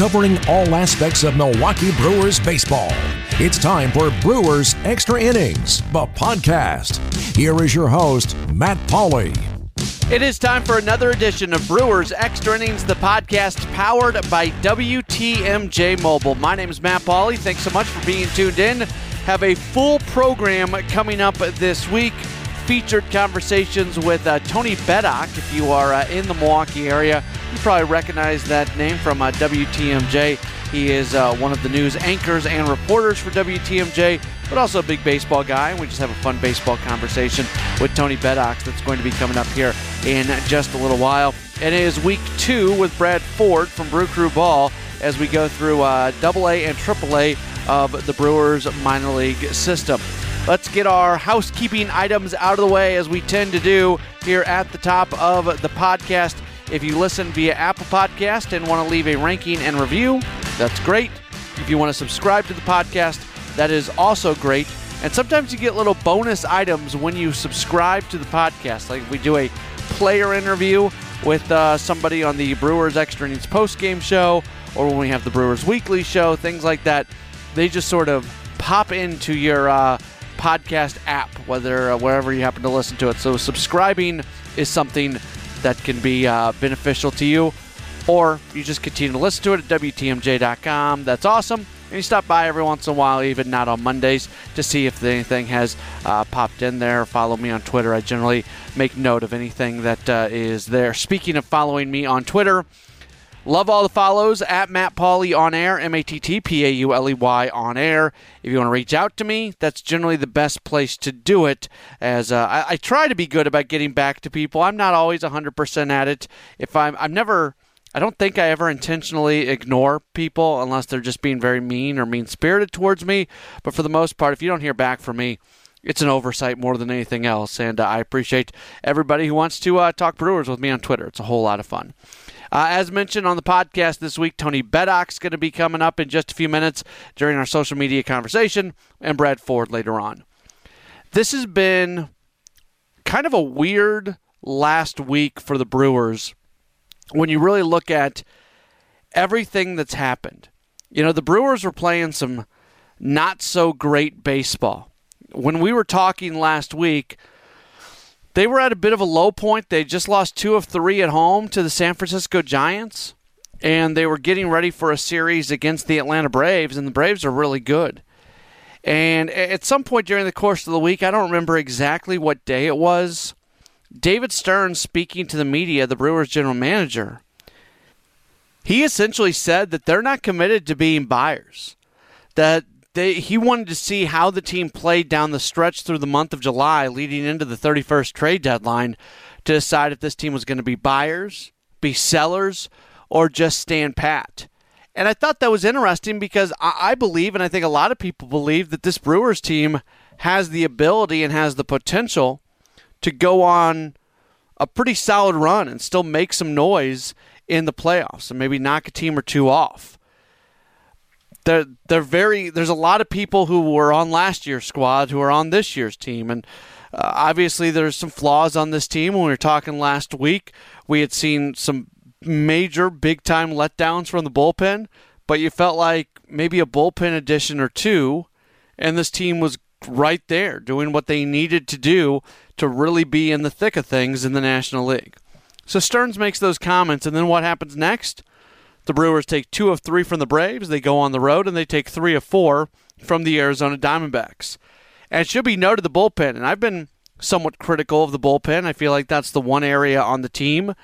covering all aspects of Milwaukee Brewers baseball. It's time for Brewers Extra Innings, the podcast. Here is your host, Matt Pauley. It is time for another edition of Brewers Extra Innings, the podcast powered by WTMJ Mobile. My name is Matt Pauley. Thanks so much for being tuned in. Have a full program coming up this week. Featured conversations with uh, Tony Bettack. If you are uh, in the Milwaukee area, you probably recognize that name from uh, WTMJ. He is uh, one of the news anchors and reporters for WTMJ, but also a big baseball guy. We just have a fun baseball conversation with Tony Bettack that's going to be coming up here in just a little while. And it is week two with Brad Ford from Brew Crew Ball as we go through uh, Double A and Triple A of the Brewers minor league system. Let's get our housekeeping items out of the way as we tend to do here at the top of the podcast. If you listen via Apple Podcast and want to leave a ranking and review, that's great. If you want to subscribe to the podcast, that is also great. And sometimes you get little bonus items when you subscribe to the podcast. Like we do a player interview with uh, somebody on the Brewers Extra Innings post game show, or when we have the Brewers Weekly show, things like that. They just sort of pop into your uh, podcast app, whether uh, wherever you happen to listen to it. So subscribing is something that can be uh, beneficial to you, or you just continue to listen to it at WTMJ.com. That's awesome. And you stop by every once in a while, even not on Mondays, to see if anything has uh, popped in there. Follow me on Twitter. I generally make note of anything that uh, is there. Speaking of following me on Twitter, Love all the follows at Matt Pauley on air, M A T T P A U L E Y on air. If you want to reach out to me, that's generally the best place to do it. As uh, I, I, try to be good about getting back to people. I'm not always 100% at it. If I'm, I'm never. I don't think I ever intentionally ignore people unless they're just being very mean or mean spirited towards me. But for the most part, if you don't hear back from me, it's an oversight more than anything else. And uh, I appreciate everybody who wants to uh, talk Brewers with me on Twitter. It's a whole lot of fun. Uh, as mentioned on the podcast this week, Tony Bettack's going to be coming up in just a few minutes during our social media conversation, and Brad Ford later on. This has been kind of a weird last week for the Brewers when you really look at everything that's happened. You know, the Brewers were playing some not so great baseball. When we were talking last week, they were at a bit of a low point. They just lost two of three at home to the San Francisco Giants, and they were getting ready for a series against the Atlanta Braves, and the Braves are really good. And at some point during the course of the week, I don't remember exactly what day it was, David Stearns speaking to the media, the Brewers general manager, he essentially said that they're not committed to being buyers. That they, he wanted to see how the team played down the stretch through the month of July leading into the 31st trade deadline to decide if this team was going to be buyers, be sellers, or just stand pat. And I thought that was interesting because I believe, and I think a lot of people believe, that this Brewers team has the ability and has the potential to go on a pretty solid run and still make some noise in the playoffs and maybe knock a team or two off they're they're very. There's a lot of people who were on last year's squad who are on this year's team, and uh, obviously there's some flaws on this team. When we were talking last week, we had seen some major big time letdowns from the bullpen, but you felt like maybe a bullpen addition or two, and this team was right there doing what they needed to do to really be in the thick of things in the National League. So Stearns makes those comments, and then what happens next? The Brewers take two of three from the Braves. They go on the road and they take three of four from the Arizona Diamondbacks. And it should be noted the bullpen, and I've been somewhat critical of the bullpen. I feel like that's the one area on the team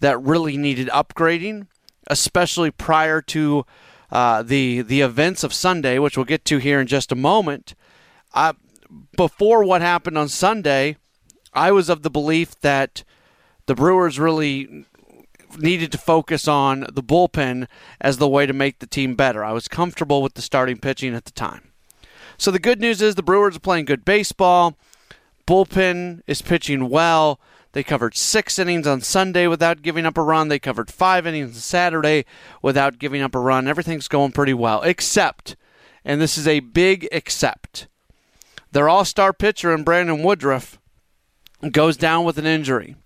that really needed upgrading, especially prior to uh, the the events of Sunday, which we'll get to here in just a moment. Uh, before what happened on Sunday, I was of the belief that the Brewers really needed to focus on the bullpen as the way to make the team better. I was comfortable with the starting pitching at the time. So the good news is the Brewers are playing good baseball. Bullpen is pitching well. They covered six innings on Sunday without giving up a run. They covered five innings on Saturday without giving up a run. Everything's going pretty well, except, and this is a big except, their all star pitcher in Brandon Woodruff goes down with an injury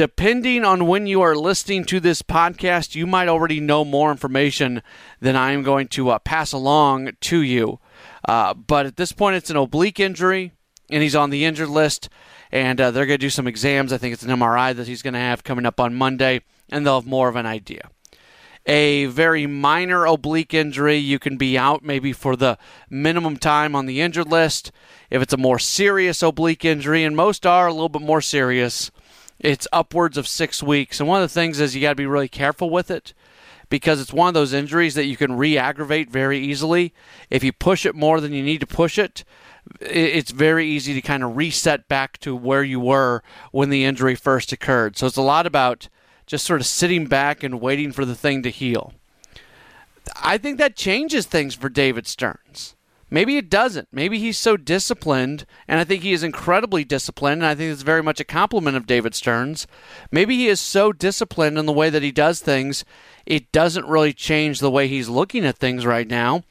Depending on when you are listening to this podcast, you might already know more information than I am going to uh, pass along to you. Uh, but at this point, it's an oblique injury, and he's on the injured list. And uh, they're going to do some exams. I think it's an MRI that he's going to have coming up on Monday, and they'll have more of an idea a very minor oblique injury, you can be out maybe for the minimum time on the injured list. If it's a more serious oblique injury, and most are a little bit more serious, it's upwards of six weeks. And one of the things is you got to be really careful with it because it's one of those injuries that you can re aggravate very easily. If you push it more than you need to push it, it's very easy to kind of reset back to where you were when the injury first occurred. So it's a lot about just sort of sitting back and waiting for the thing to heal. I think that changes things for David Stearns. Maybe it doesn't. Maybe he's so disciplined, and I think he is incredibly disciplined, and I think it's very much a compliment of David Stearns. Maybe he is so disciplined in the way that he does things, it doesn't really change the way he's looking at things right now.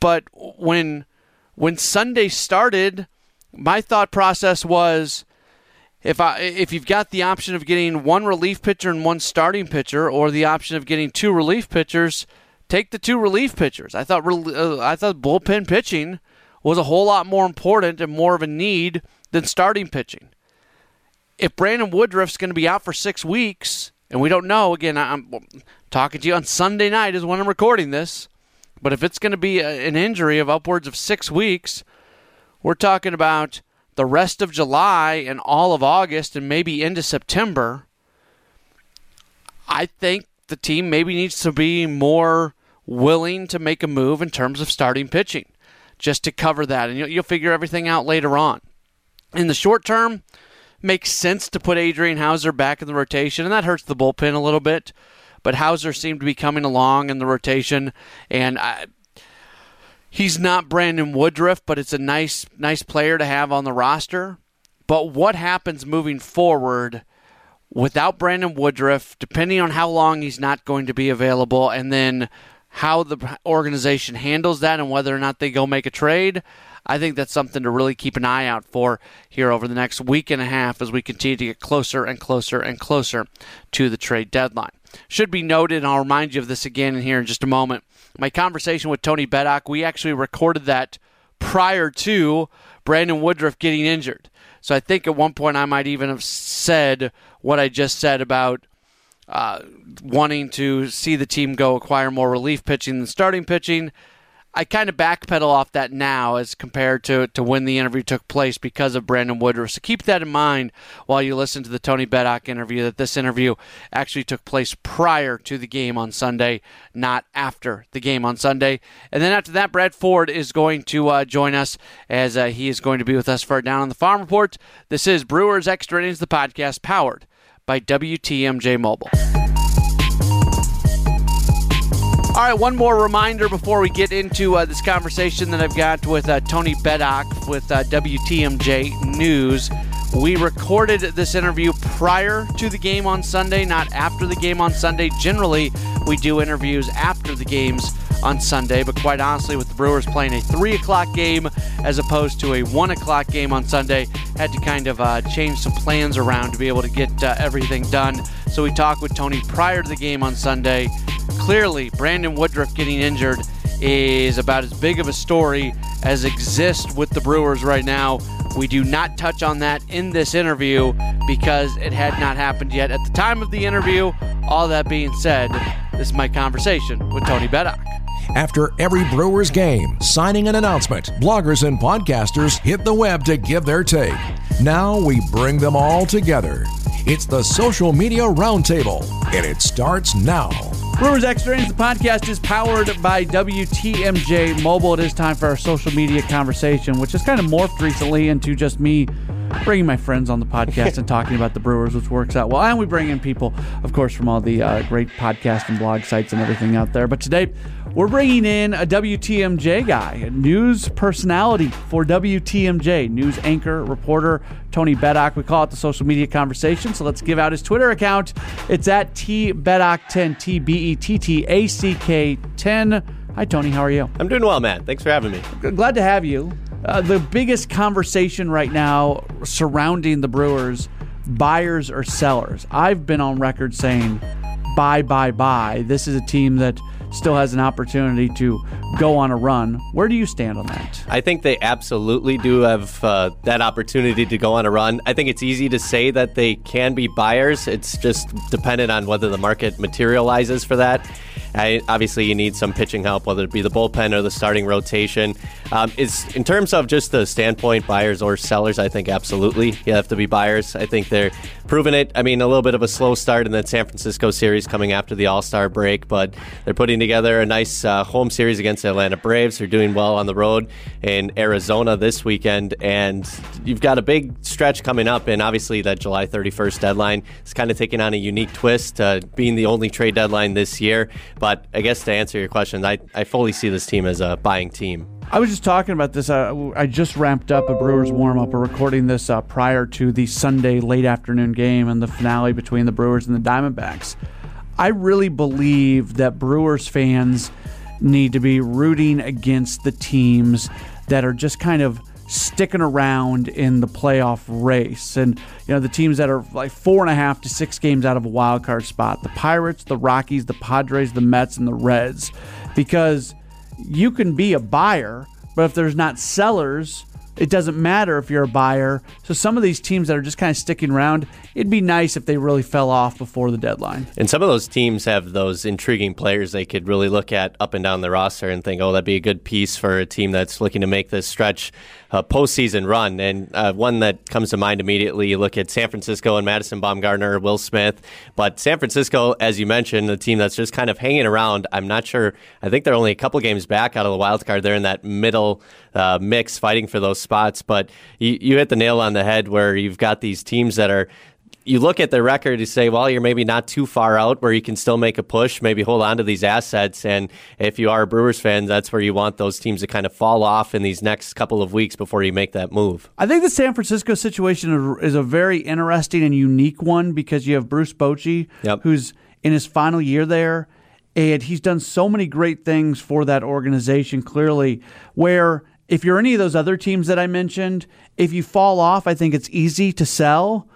But when when Sunday started, my thought process was if I if you've got the option of getting one relief pitcher and one starting pitcher, or the option of getting two relief pitchers, take the two relief pitchers. I thought uh, I thought bullpen pitching was a whole lot more important and more of a need than starting pitching. If Brandon Woodruff's going to be out for six weeks, and we don't know, again, I'm talking to you on Sunday night is when I'm recording this, but if it's going to be a, an injury of upwards of six weeks, we're talking about the rest of July and all of August and maybe into September, I think the team maybe needs to be more willing to make a move in terms of starting pitching just to cover that. And you'll, you'll figure everything out later on. In the short term, makes sense to put Adrian Houser back in the rotation, and that hurts the bullpen a little bit. But Houser seemed to be coming along in the rotation, and I, he's not Brandon Woodruff, but it's a nice nice player to have on the roster. But what happens moving forward without Brandon Woodruff, depending on how long he's not going to be available, and then how the organization handles that and whether or not they go make a trade, I think that's something to really keep an eye out for here over the next week and a half as we continue to get closer and closer and closer to the trade deadline. Should be noted, and I'll remind you of this again here in just a moment my conversation with Tony Bettack, we actually recorded that prior to Brandon Woodruff getting injured. So I think at one point I might even have said what I just said about uh, wanting to see the team go acquire more relief pitching than starting pitching. I kind of backpedal off that now as compared to, to when the interview took place because of Brandon Woodruff. So keep that in mind while you listen to the Tony Bettack interview that this interview actually took place prior to the game on Sunday, not after the game on Sunday. And then after that, Brad Ford is going to uh, join us as uh, he is going to be with us for Down on the Farm Report. This is Brewers Extra Innings, the podcast powered by WTMJ Mobile. All right, one more reminder before we get into uh, this conversation that I've got with uh, Tony Bettack with uh, WTMJ News. We recorded this interview prior to the game on Sunday, not after the game on Sunday. Generally, we do interviews after the games on Sunday, but quite honestly, with the Brewers playing a 3 o'clock game as opposed to a 1 o'clock game on Sunday, had to kind of uh, change some plans around to be able to get uh, everything done. So we talked with Tony prior to the game on Sunday Clearly, Brandon Woodruff getting injured is about as big of a story as exists with the Brewers right now. We do not touch on that in this interview because it had not happened yet at the time of the interview. All that being said, this is my conversation with Tony Bettack. After every Brewers game, signing an announcement, bloggers and podcasters hit the web to give their take. Now we bring them all together. It's the Social Media Roundtable, and it starts now. Brewers Extra Innings, the podcast is powered by WTMJ Mobile. It is time for our social media conversation, which has kind of morphed recently into just me bringing my friends on the podcast and talking about the Brewers, which works out well. And we bring in people, of course, from all the uh, great podcast and blog sites and everything out there. But today, we're bringing in a WTMJ guy, a news personality for WTMJ, news anchor, reporter, Tony Bettack. We call it the social media conversation. So let's give out his Twitter account. It's at TBettack10, T B E T T A C K 10. Hi, Tony. How are you? I'm doing well, Matt. Thanks for having me. Glad to have you. Uh, the biggest conversation right now surrounding the Brewers buyers or sellers. I've been on record saying buy, buy, buy. This is a team that still has an opportunity to go on a run. Where do you stand on that? I think they absolutely do have uh, that opportunity to go on a run. I think it's easy to say that they can be buyers. It's just dependent on whether the market materializes for that. Obviously, you need some pitching help, whether it be the bullpen or the starting rotation. Um, is in terms of just the standpoint, buyers or sellers, I think absolutely you have to be buyers. I think they're proving it. I mean, a little bit of a slow start in that San Francisco series coming after the All Star break, but they're putting together a nice uh, home series against the Atlanta Braves. They're doing well on the road in Arizona this weekend, and you've got a big stretch coming up. And obviously, that July 31st deadline is kind of taking on a unique twist, uh, being the only trade deadline this year. But I guess to answer your question, I, I fully see this team as a buying team. I was just talking about this. Uh, I just ramped up a Brewers warm up. We're recording this uh, prior to the Sunday late afternoon game and the finale between the Brewers and the Diamondbacks. I really believe that Brewers fans need to be rooting against the teams that are just kind of sticking around in the playoff race. And, you know, the teams that are like four and a half to six games out of a wild card spot the Pirates, the Rockies, the Padres, the Mets, and the Reds. Because you can be a buyer, but if there's not sellers, it doesn't matter if you're a buyer. So some of these teams that are just kind of sticking around, it'd be nice if they really fell off before the deadline. And some of those teams have those intriguing players they could really look at up and down the roster and think, oh, that'd be a good piece for a team that's looking to make this stretch uh, postseason run. And uh, one that comes to mind immediately, you look at San Francisco and Madison Bumgarner, Will Smith. But San Francisco, as you mentioned, a team that's just kind of hanging around. I'm not sure. I think they're only a couple games back out of the wild card. They're in that middle uh, mix fighting for those spots. But you, you hit the nail on the head where you've got these teams that are you look at the record, you say, well, you're maybe not too far out where you can still make a push, maybe hold on to these assets. And if you are a Brewers fan, that's where you want those teams to kind of fall off in these next couple of weeks before you make that move. I think the San Francisco situation is a very interesting and unique one because you have Bruce Bochy, yep. who's in his final year there. And he's done so many great things for that organization, clearly, where if you're any of those other teams that I mentioned, if you fall off, I think it's easy to sell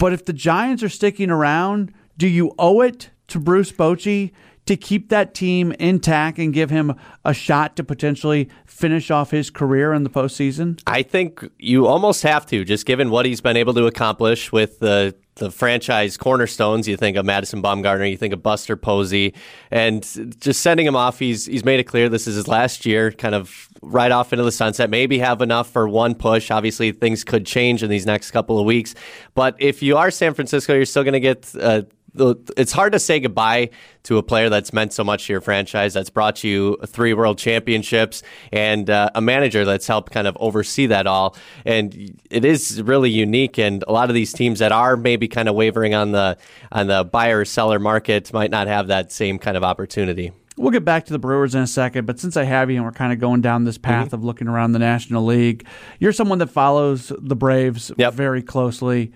but if the Giants are sticking around, do you owe it to Bruce Bochy to keep that team intact and give him a shot to potentially finish off his career in the postseason? I think you almost have to, just given what he's been able to accomplish with the the franchise cornerstones. You think of Madison Bumgarner, you think of Buster Posey, and just sending him off. He's he's made it clear this is his last year, kind of right off into the sunset. Maybe have enough for one push. Obviously, things could change in these next couple of weeks. But if you are San Francisco, you're still going to get. Uh, it's hard to say goodbye to a player that's meant so much to your franchise, that's brought you three world championships, and uh, a manager that's helped kind of oversee that all. And it is really unique. And a lot of these teams that are maybe kind of wavering on the on the buyer seller market might not have that same kind of opportunity. We'll get back to the Brewers in a second, but since I have you and we're kind of going down this path mm-hmm. of looking around the National League, you're someone that follows the Braves yep. very closely.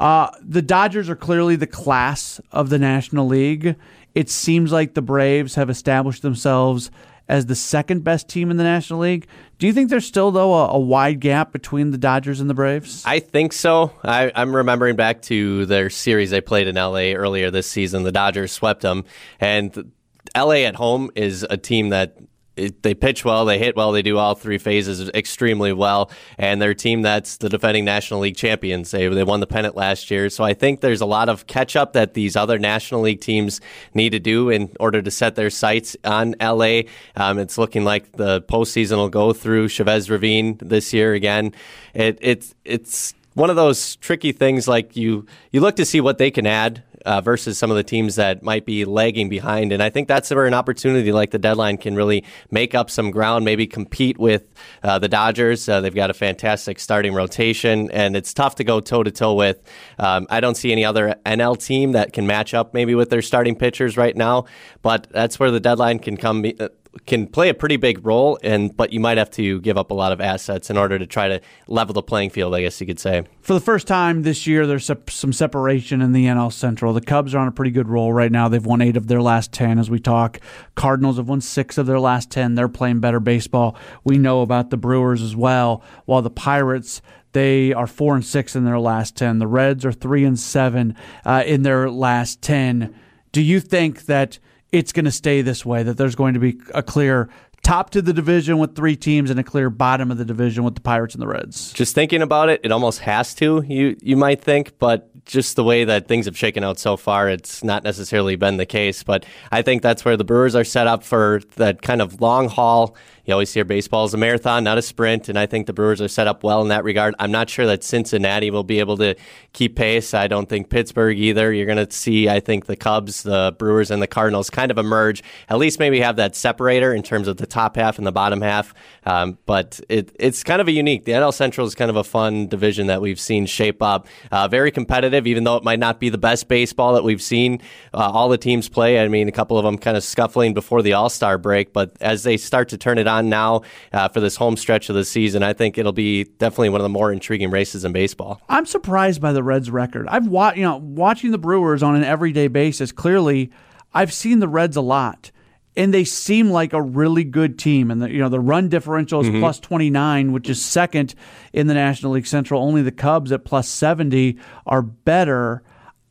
Uh, the Dodgers are clearly the class of the National League. It seems like the Braves have established themselves as the second best team in the National League. Do you think there's still though a, a wide gap between the Dodgers and the Braves? I think so. I, am remembering back to their series they played in LA earlier this season. The Dodgers swept them, and LA at home is a team that they pitch well, they hit well, they do all three phases extremely well, and they're team that's the defending National League champions. They they won the pennant last year, so I think there's a lot of catch up that these other National League teams need to do in order to set their sights on LA. Um, it's looking like the postseason will go through Chavez Ravine this year again. It, it's it's one of those tricky things like you you look to see what they can add uh, versus some of the teams that might be lagging behind. And I think that's where an opportunity like the deadline can really make up some ground, maybe compete with uh, the Dodgers. Uh, they've got a fantastic starting rotation, and it's tough to go toe to toe with. Um, I don't see any other NL team that can match up maybe with their starting pitchers right now, but that's where the deadline can come uh, can play a pretty big role, and but you might have to give up a lot of assets in order to try to level the playing field. I guess you could say. For the first time this year, there's some separation in the NL Central. The Cubs are on a pretty good roll right now. They've won eight of their last ten, as we talk. Cardinals have won six of their last ten. They're playing better baseball. We know about the Brewers as well. While the Pirates they are four and six in their last ten. The Reds are three and seven uh, in their last ten. Do you think that it's going to stay this way, that there's going to be a clear top to the division with three teams and a clear bottom of the division with the Pirates and the Reds. Just thinking about it, it almost has to. You you might think, but just the way that things have shaken out so far, it's not necessarily been the case. But I think that's where the Brewers are set up for that kind of long haul you always hear baseball is a marathon, not a sprint, and I think the Brewers are set up well in that regard. I'm not sure that Cincinnati will be able to keep pace. I don't think Pittsburgh either. You're going to see, I think, the Cubs, the Brewers, and the Cardinals kind of emerge. At least maybe have that separator in terms of the top half and the bottom half. Um, but it, it's kind of a unique. The NL Central is kind of a fun division that we've seen shape up. Uh, very competitive, even though it might not be the best baseball that we've seen uh, all the teams play. I mean, a couple of them kind of scuffling before the All Star break, but as they start to turn it on now uh, for this home stretch of the season. I think it'll be definitely one of the more intriguing races in baseball. I'm surprised by the Reds' record. I've watched, you know, watching the Brewers on an everyday basis. Clearly, I've seen the Reds a lot and they seem like a really good team. And the, you know the run differential is mm-hmm. plus 29, which is second in the National League Central. Only the Cubs at plus 70 are better.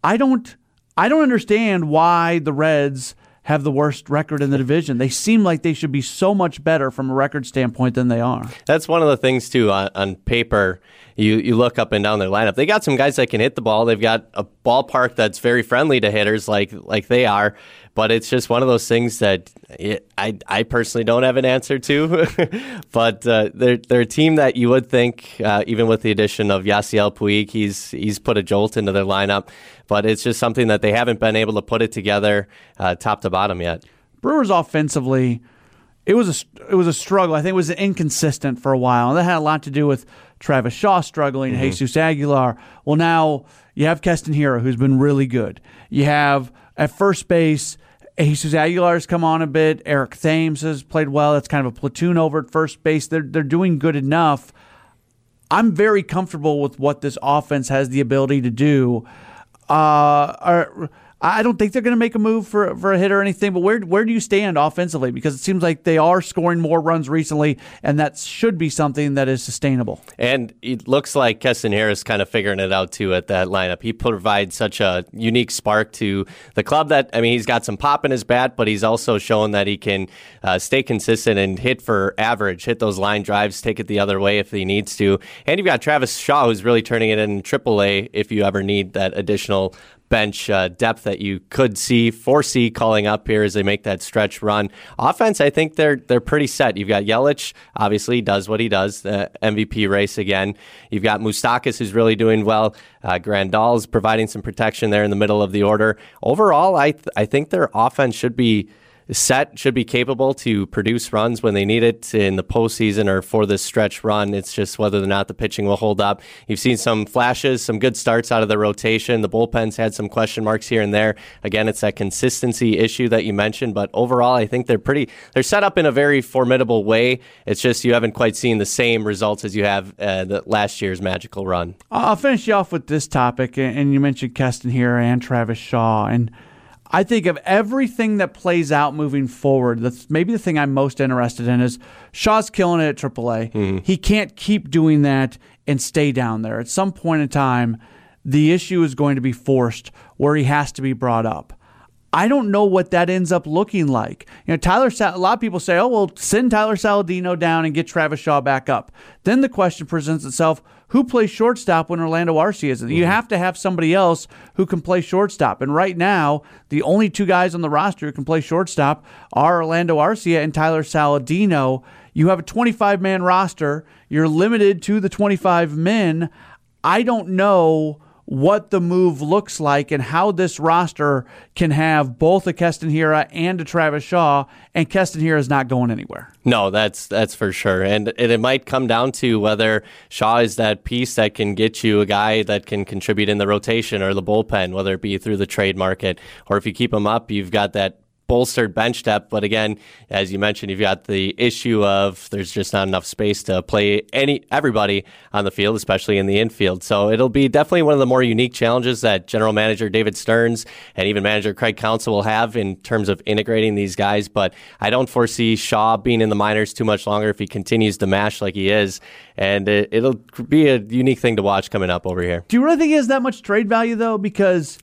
I don't I don't understand why the Reds have the worst record in the division. They seem like they should be so much better from a record standpoint than they are. That's one of the things too on, on paper. You you look up and down their lineup. They got some guys that can hit the ball. They've got a ballpark that's very friendly to hitters, like like they are. But it's just one of those things that it, I I personally don't have an answer to. but uh, they're they're a team that you would think, uh, even with the addition of Yasiel Puig, he's he's put a jolt into their lineup but it's just something that they haven't been able to put it together uh, top to bottom yet. Brewers offensively, it was a it was a struggle. I think it was inconsistent for a while. And that had a lot to do with Travis Shaw struggling, mm-hmm. Jesus Aguilar. Well, now you have Keston Hiura, who's been really good. You have at first base. Jesus Aguilar has come on a bit. Eric Thames has played well. That's kind of a platoon over at first base. They're they're doing good enough. I'm very comfortable with what this offense has the ability to do uh, are I don't think they're going to make a move for for a hit or anything. But where where do you stand offensively? Because it seems like they are scoring more runs recently, and that should be something that is sustainable. And it looks like Keston Hiura kind of figuring it out too at that lineup. He provides such a unique spark to the club that I mean he's got some pop in his bat, but he's also shown that he can uh, stay consistent and hit for average, hit those line drives, take it the other way if he needs to. And you've got Travis Shaw who's really turning it in AAA if you ever need that additional bench uh, depth that you could see foresee calling up here as they make that stretch run. Offense, I think they're they're pretty set. You've got Yelich, obviously does what he does, the MVP race again. You've got Moustakas, who's really doing well. Uh, Grandal's providing some protection there in the middle of the order. Overall, I th- I think their offense should be set should be capable to produce runs when they need it in the postseason or for this stretch run. It's just whether or not the pitching will hold up. You've seen some flashes, some good starts out of the rotation. The bullpen's had some question marks here and there. Again, it's that consistency issue that you mentioned, but overall, I think they're pretty, they're set up in a very formidable way. It's just you haven't quite seen the same results as you have uh, the last year's magical run. I'll finish you off with this topic, and you mentioned Keston Hiura and Travis Shaw, and I think of everything that plays out moving forward. That's maybe the thing I'm most interested in is Shaw's killing it at AAA. Mm-hmm. He can't keep doing that and stay down there. At some point in time, the issue is going to be forced where he has to be brought up. I don't know what that ends up looking like. You know, Tyler. A lot of people say, "Oh, well, send Tyler Saladino down and get Travis Shaw back up." Then the question presents itself: Who plays shortstop when Orlando Arcia is? Mm-hmm. You have to have somebody else who can play shortstop. And right now, the only two guys on the roster who can play shortstop are Orlando Arcia and Tyler Saladino. You have a 25 man roster. You're limited to the 25 men. I don't know what the move looks like and how this roster can have both a Keston Hiura and a Travis Shaw, and Keston Hiura is not going anywhere. No, that's that's for sure, and, and it might come down to whether Shaw is that piece that can get you a guy that can contribute in the rotation or the bullpen, whether it be through the trade market or if you keep him up, you've got that bolstered bench depth. But again, as you mentioned, you've got the issue of there's just not enough space to play any everybody on the field, especially in the infield. So it'll be definitely one of the more unique challenges that general manager David Stearns and even manager Craig Counsell will have in terms of integrating these guys. But I don't foresee Shaw being in the minors too much longer if he continues to mash like he is. And it, it'll be a unique thing to watch coming up over here. Do you really think he has that much trade value though? Because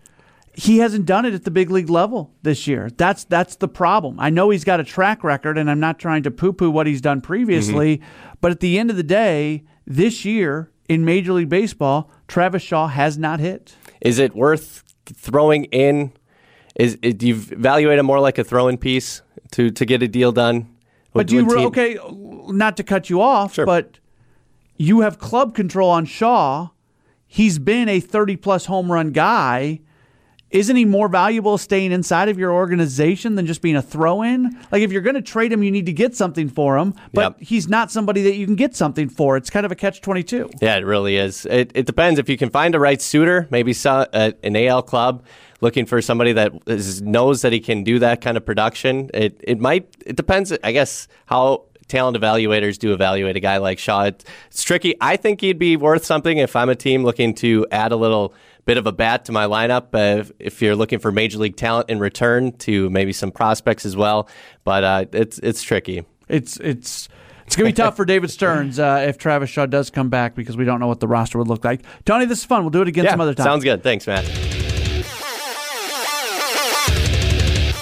he hasn't done it at the big league level this year. That's that's the problem. I know he's got a track record, and I'm not trying to poo-poo what he's done previously, mm-hmm. but at the end of the day, this year in Major League Baseball, Travis Shaw has not hit. Is it worth throwing in? Is do you evaluate him more like a throw-in piece to to get a deal done? But do you team? okay? Not to cut you off, sure. but you have club control on Shaw. He's been a 30 plus home run guy isn't he more valuable staying inside of your organization than just being a throw in? Like, if you're going to trade him, you need to get something for him, but yep. he's not somebody that you can get something for. It's kind of a catch 22. Yeah, it really is. It, it depends. If you can find a right suitor, maybe uh, an AL club looking for somebody that is, knows that he can do that kind of production, it, it might, it depends, I guess, how talent evaluators do evaluate a guy like Shaw. It's tricky. I think he'd be worth something if I'm a team looking to add a little bit of a bat to my lineup uh, if, if, you're looking for major league talent in return to maybe some prospects as well. But uh, it's it's tricky. It's it's. It's going to be tough for David Stearns uh, if Travis Shaw does come back because we don't know what the roster would look like. Tony, this is fun. We'll do it again yeah, some other time. Sounds good. Thanks, Matt.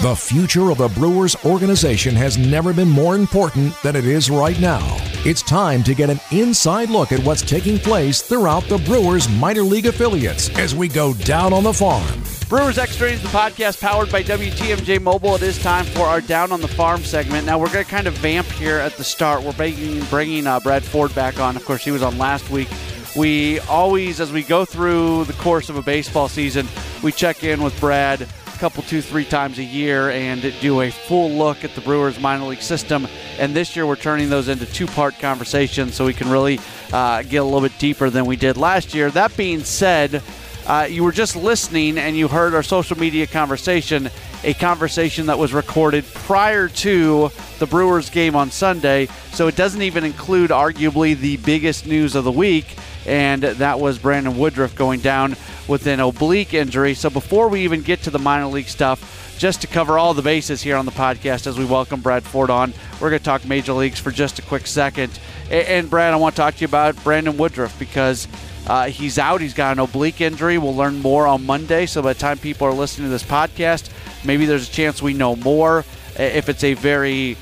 The future of the Brewers organization has never been more important than it is right now. It's time to get an inside look at what's taking place throughout the Brewers minor league affiliates as we go down on the farm. Brewers Extra is the podcast powered by WTMJ Mobile. It is time for our Down on the Farm segment. Now, we're going to kind of vamp here at the start. We're bringing, bringing uh, Brad Ford back on. Of course, he was on last week. We always, as we go through the course of a baseball season, we check in with Brad couple, two, three times a year and do a full look at the Brewers minor league system. And this year we're turning those into two part conversations so we can really uh, get a little bit deeper than we did last year. That being said, uh, you were just listening and you heard our social media conversation, a conversation that was recorded prior to the Brewers game on Sunday. So it doesn't even include arguably the biggest news of the week, and that was Brandon Woodruff going down with an oblique injury. So before we even get to the minor league stuff, just to cover all the bases here on the podcast as we welcome Brad Ford on, we're going to talk major leagues for just a quick second. And, Brad, I want to talk to you about Brandon Woodruff because uh, he's out. He's got an oblique injury. We'll learn more on Monday. So by the time people are listening to this podcast, maybe there's a chance we know more. If it's a very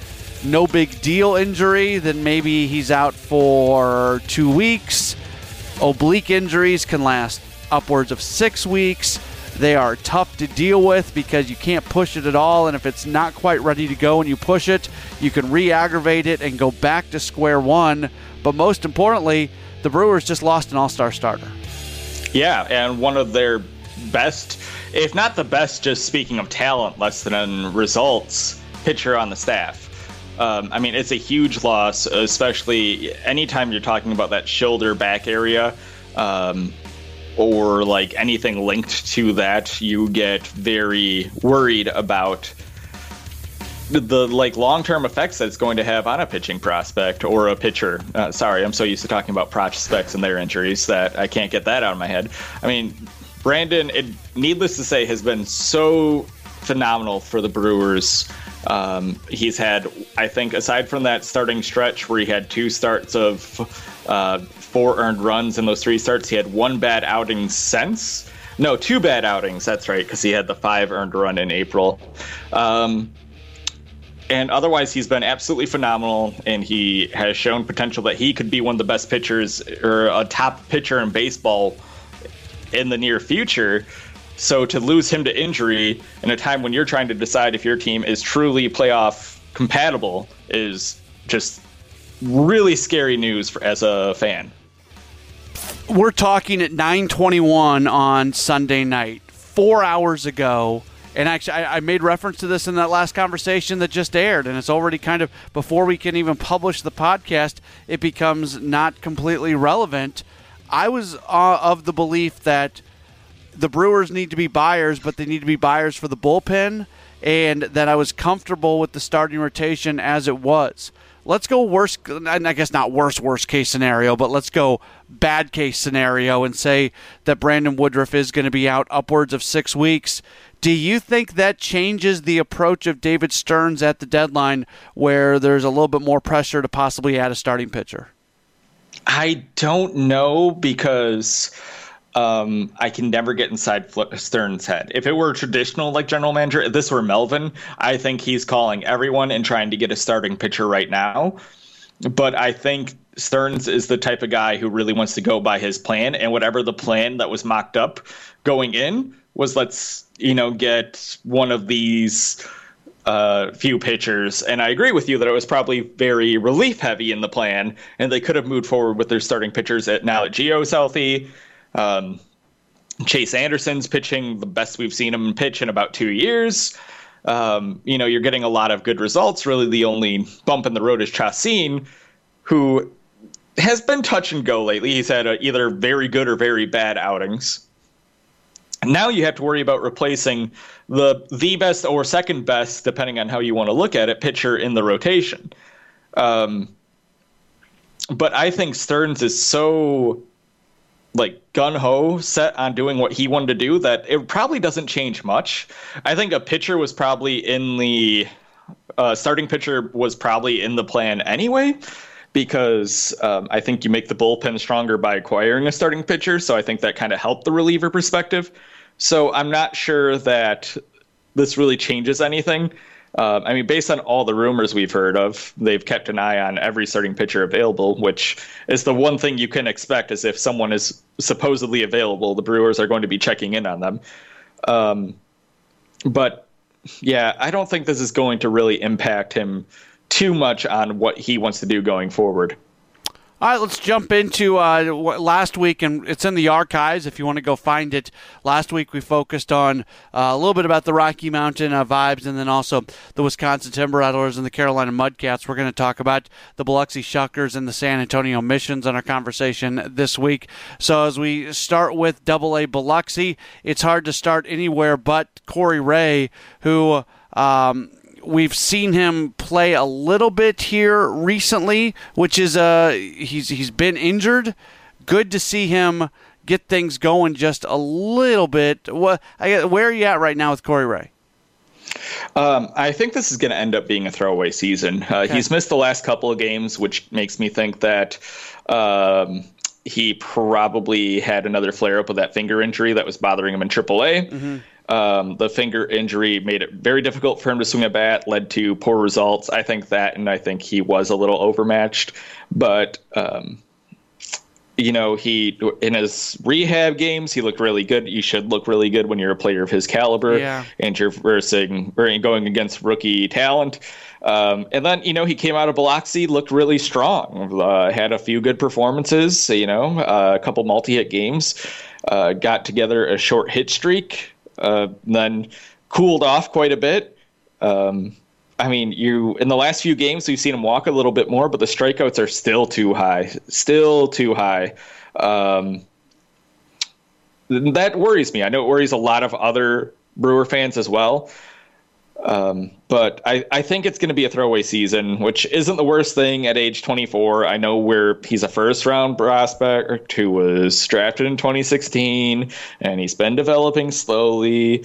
no big deal injury, then maybe he's out for two weeks. Oblique injuries can last upwards of six weeks. They are tough to deal with because you can't push it at all. And if it's not quite ready to go and you push it, you can re aggravate it and go back to square one. But most importantly, the Brewers just lost an all star starter. Yeah, and one of their best, if not the best, just speaking of talent, less than results, pitcher on the staff. Um, I mean, it's a huge loss, especially anytime you're talking about that shoulder back area. Um, or like anything linked to that, you get very worried about the, like long-term effects that it's going to have on a pitching prospect or a pitcher. Uh, sorry, I'm so used to talking about prospects and their injuries that I can't get that out of my head. I mean, Brandon, it, needless to say, has been so phenomenal for the Brewers. Um, he's had, I think, aside from that starting stretch where he had two starts of uh, four earned runs in those three starts. He had one bad outing since. No, two bad outings. That's right, because he had the five earned run in April. Um, and otherwise, he's been absolutely phenomenal, and he has shown potential that he could be one of the best pitchers or a top pitcher in baseball in the near future. So to lose him to injury in a time when you're trying to decide if your team is truly playoff compatible is just really scary news for, as a fan we're talking at 9:21 on Sunday night, four hours ago. And actually, I, I, made reference to this in that last conversation that just aired, and it's already kind of before we can even publish the podcast, it becomes not completely relevant. I was uh, of the belief that the Brewers need to be buyers, but they need to be buyers for the bullpen. and that I was comfortable with the starting rotation as it was. Let's go worst, I guess not worst, worst case scenario, but let's go bad case scenario and say that Brandon Woodruff is going to be out upwards of six weeks. Do you think that changes the approach of David Stearns at the deadline where there's a little bit more pressure to possibly add a starting pitcher? I don't know because um, I can never get inside Stearns' head. If it were traditional like general manager, if this were Melvin, I think he's calling everyone and trying to get a starting pitcher right now. But I think Stearns is the type of guy who really wants to go by his plan, and whatever the plan that was mocked up going in was let's you know get one of these uh, few pitchers. And I agree with you that it was probably very relief heavy in the plan, and they could have moved forward with their starting pitchers at now that Gio's healthy. Um, Chase Anderson's pitching the best we've seen him pitch in about two years. Um, you know, you're getting a lot of good results. Really, the only bump in the road is Chacin, who has been touch and go lately. He's had a, either very good or very bad outings. Now you have to worry about replacing the the best or second best, depending on how you want to look at it, pitcher in the rotation. Um, but I think Stearns is so like gun ho set on doing what he wanted to do that it probably doesn't change much. I think a pitcher was probably in the uh, starting pitcher was probably in the plan anyway because um, I think you make the bullpen stronger by acquiring a starting pitcher. So I think that kind of helped the reliever perspective. So I'm not sure that this really changes anything. Uh, I mean, based on all the rumors we've heard of, they've kept an eye on every starting pitcher available, which is the one thing you can expect. Is if someone is supposedly available, the Brewers are going to be checking in on them. Um, but yeah, I don't think this is going to really impact him too much on what he wants to do going forward. All right, let's jump into uh, last week, and it's in the archives if you want to go find it. Last week we focused on uh, a little bit about the Rocky Mountain uh, vibes, and then also the Wisconsin Timber Rattlers and the Carolina Mudcats. We're going to talk about the Biloxi Shuckers and the San Antonio Missions in our conversation this week. So as we start with Double A Biloxi, it's hard to start anywhere but Corey Ray, who. Um, we've seen him play a little bit here recently, which is uh he's he's been injured. Good to see him get things going just a little bit. What where are you at right now with Corey Ray? Um, I think this is going to end up being a throwaway season. Uh, okay. He's missed the last couple of games, which makes me think that um, he probably had another flare up of that finger injury that was bothering him in AAA. Mm-hmm. Um, the finger injury made it very difficult for him to swing a bat, led to poor results. I think that, and I think he was a little overmatched. But um, you know, he in his rehab games, he looked really good. You should look really good when you're a player of his caliber, yeah. and you're versing or going against rookie talent. Um, and then you know he came out of Biloxi, looked really strong, uh, had a few good performances. You know, uh, a couple multi-hit games, uh, got together a short hit streak uh, then cooled off quite a bit. Um, I mean, you in the last few games we've seen him walk a little bit more, but the strikeouts are still too high, still too high. Um, that worries me. I know it worries a lot of other Brewer fans as well. Um, but I, I think it's going to be a throwaway season, which isn't the worst thing at age 24. I know where he's a first round prospect who was drafted in 2016, and he's been developing slowly,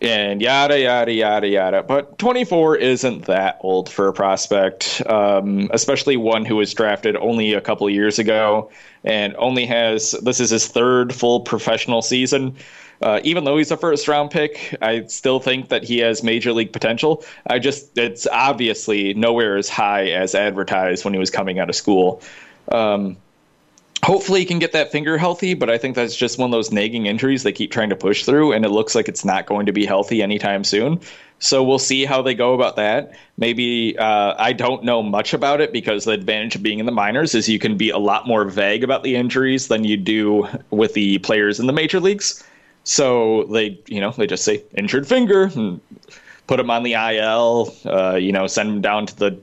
and yada, yada, yada, yada. But 24 isn't that old for a prospect, um, especially one who was drafted only a couple years ago and only has this is his third full professional season. Uh, even though he's a first round pick, I still think that he has major league potential. I just, it's obviously nowhere as high as advertised when he was coming out of school. Um, hopefully he can get that finger healthy, but I think that's just one of those nagging injuries they keep trying to push through, and it looks like it's not going to be healthy anytime soon. So we'll see how they go about that. Maybe uh, I don't know much about it because the advantage of being in the minors is you can be a lot more vague about the injuries than you do with the players in the major leagues. So they, you know, they just say injured finger and put him on the IL. Uh, you know, send him down to the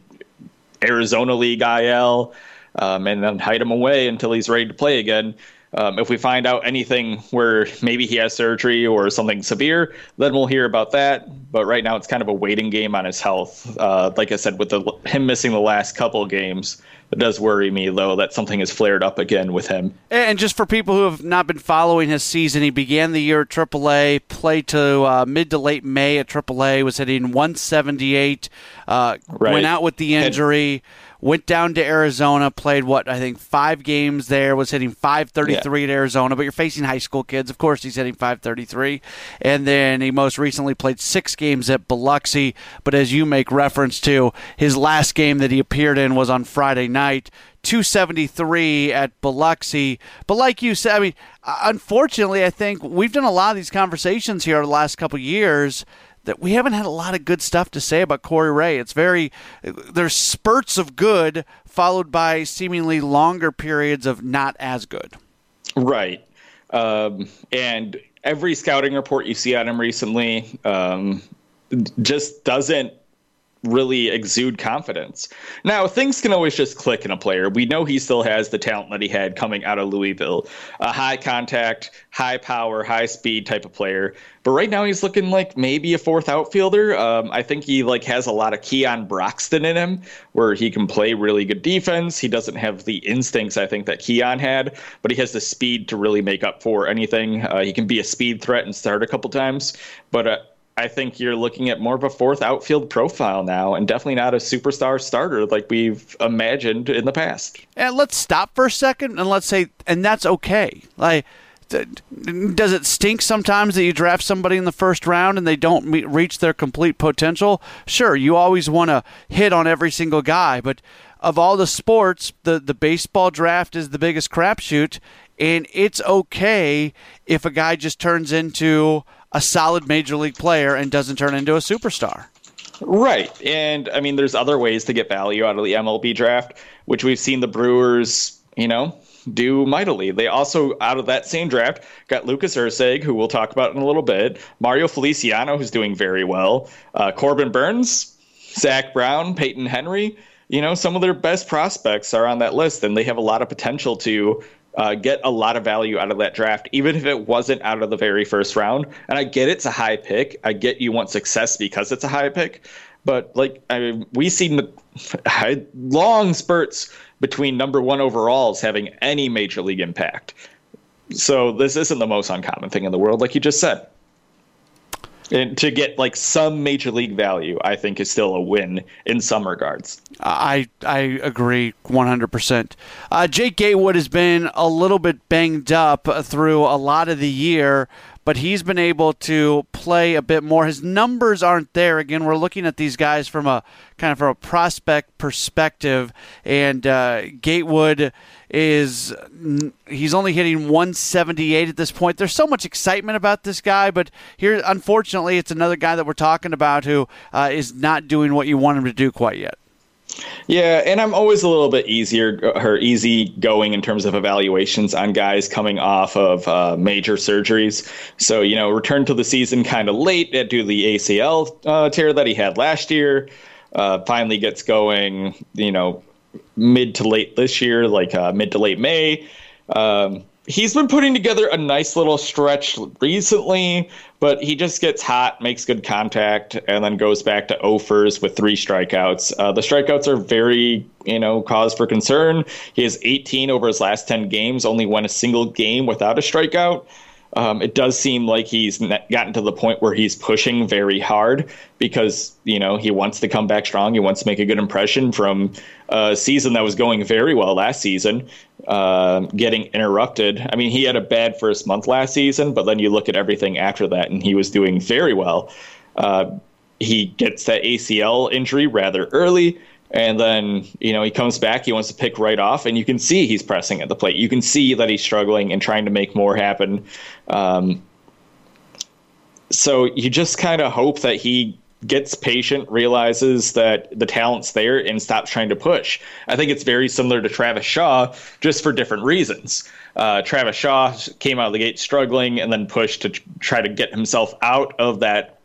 Arizona League IL. um, and then hide him away until he's ready to play again. Um, if we find out anything where maybe he has surgery or something severe, then we'll hear about that. But right now, it's kind of a waiting game on his health. Uh, like I said, with the, him missing the last couple games, it does worry me though that something has flared up again with him. And just for people who have not been following his season, he began the year at AAA, played to uh, mid to late May at AAA, was hitting 178, uh, right. went out with the injury. And- went down to Arizona, played what I think five games there, was hitting 533 yeah. at Arizona. But you're facing high school kids, of course. He's hitting 533, and then he most recently played six games at Biloxi. But as you make reference to, his last game that he appeared in was on Friday night. 273 at Biloxi. But like you said, I mean, uh, unfortunately, I think we've done a lot of these conversations here the last couple years that we haven't had a lot of good stuff to say about Corey Ray. It's very there's spurts of good followed by seemingly longer periods of not as good. Right. Um, and every scouting report you see on him recently um, just doesn't really exude confidence. Now, things can always just click in a player. We know he still has the talent that he had coming out of Louisville a high contact, high power, high speed type of player. But right now, he's looking like maybe a fourth outfielder. Um, I think he like has a lot of Keon Broxton in him, where he can play really good defense. He doesn't have the instincts I think that Keon had, but he has the speed to really make up for anything. Uh, he can be a speed threat and start a couple times, but. Uh, I think you're looking at more of a fourth outfield profile now, and definitely not a superstar starter like we've imagined in the past. And let's stop for a second and let's say, and that's okay. Like, does it stink sometimes that you draft somebody in the first round and they don't meet, reach their complete potential? Sure, you always want to hit on every single guy, but of all the sports, the the baseball draft is the biggest crapshoot, and it's okay if a guy just turns into a solid major league player and doesn't turn into a superstar. Right. And I mean, there's other ways to get value out of the MLB draft, which we've seen the Brewers, you know, do mightily. They also, out of that same draft, got Lucas Erceg, who we'll talk about in a little bit, Mario Feliciano, who's doing very well, uh, Corbin Burnes, Zach Brown, Peyton Henry. You know, some of their best prospects are on that list, and they have a lot of potential to uh, get a lot of value out of that draft, even if it wasn't out of the very first round. And I get it's a high pick. I get you want success because it's a high pick. But like I mean, we see long spurts between number one overalls having any major league impact. So this isn't the most uncommon thing in the world, like you just said and to get like some major league value, I think is still a win in some regards. I I agree 100%. Uh, Jake Gatewood has been a little bit banged up through a lot of the year, but he's been able to play a bit more. His numbers aren't there. Again, we're looking at these guys from a kind of from a prospect perspective, and uh, Gatewood is he's only hitting 178 at this point. There's so much excitement about this guy, but here, unfortunately, it's another guy that we're talking about who uh, is not doing what you want him to do quite yet. Yeah, and I'm always a little bit easier or easy going in terms of evaluations on guys coming off of uh, major surgeries. So you know, return to the season kind of late due to the ACL uh, tear that he had last year. Uh, finally gets going, you know, mid to late this year, like uh, mid to late May. Um, he's been putting together a nice little stretch recently, but he just gets hot, makes good contact, and then goes back to offers with three strikeouts. Uh, the strikeouts are very, you know, cause for concern. He has 18 over his last 10 games, only won a single game without a strikeout. Um, it does seem like he's gotten to the point where he's pushing very hard because you know he wants to come back strong. He wants to make a good impression from a season that was going very well last season, uh, getting interrupted. I mean, he had a bad first month last season, but then you look at everything after that, and he was doing very well. Uh, he gets that ACL injury rather early. And then, you know, he comes back, he wants to pick right off, and you can see he's pressing at the plate. You can see that he's struggling and trying to make more happen. Um, so you just kind of hope that he gets patient, realizes that the talent's there, and stops trying to push. I think it's very similar to Travis Shaw, just for different reasons. Uh, Travis Shaw came out of the gate struggling and then pushed to try to get himself out of that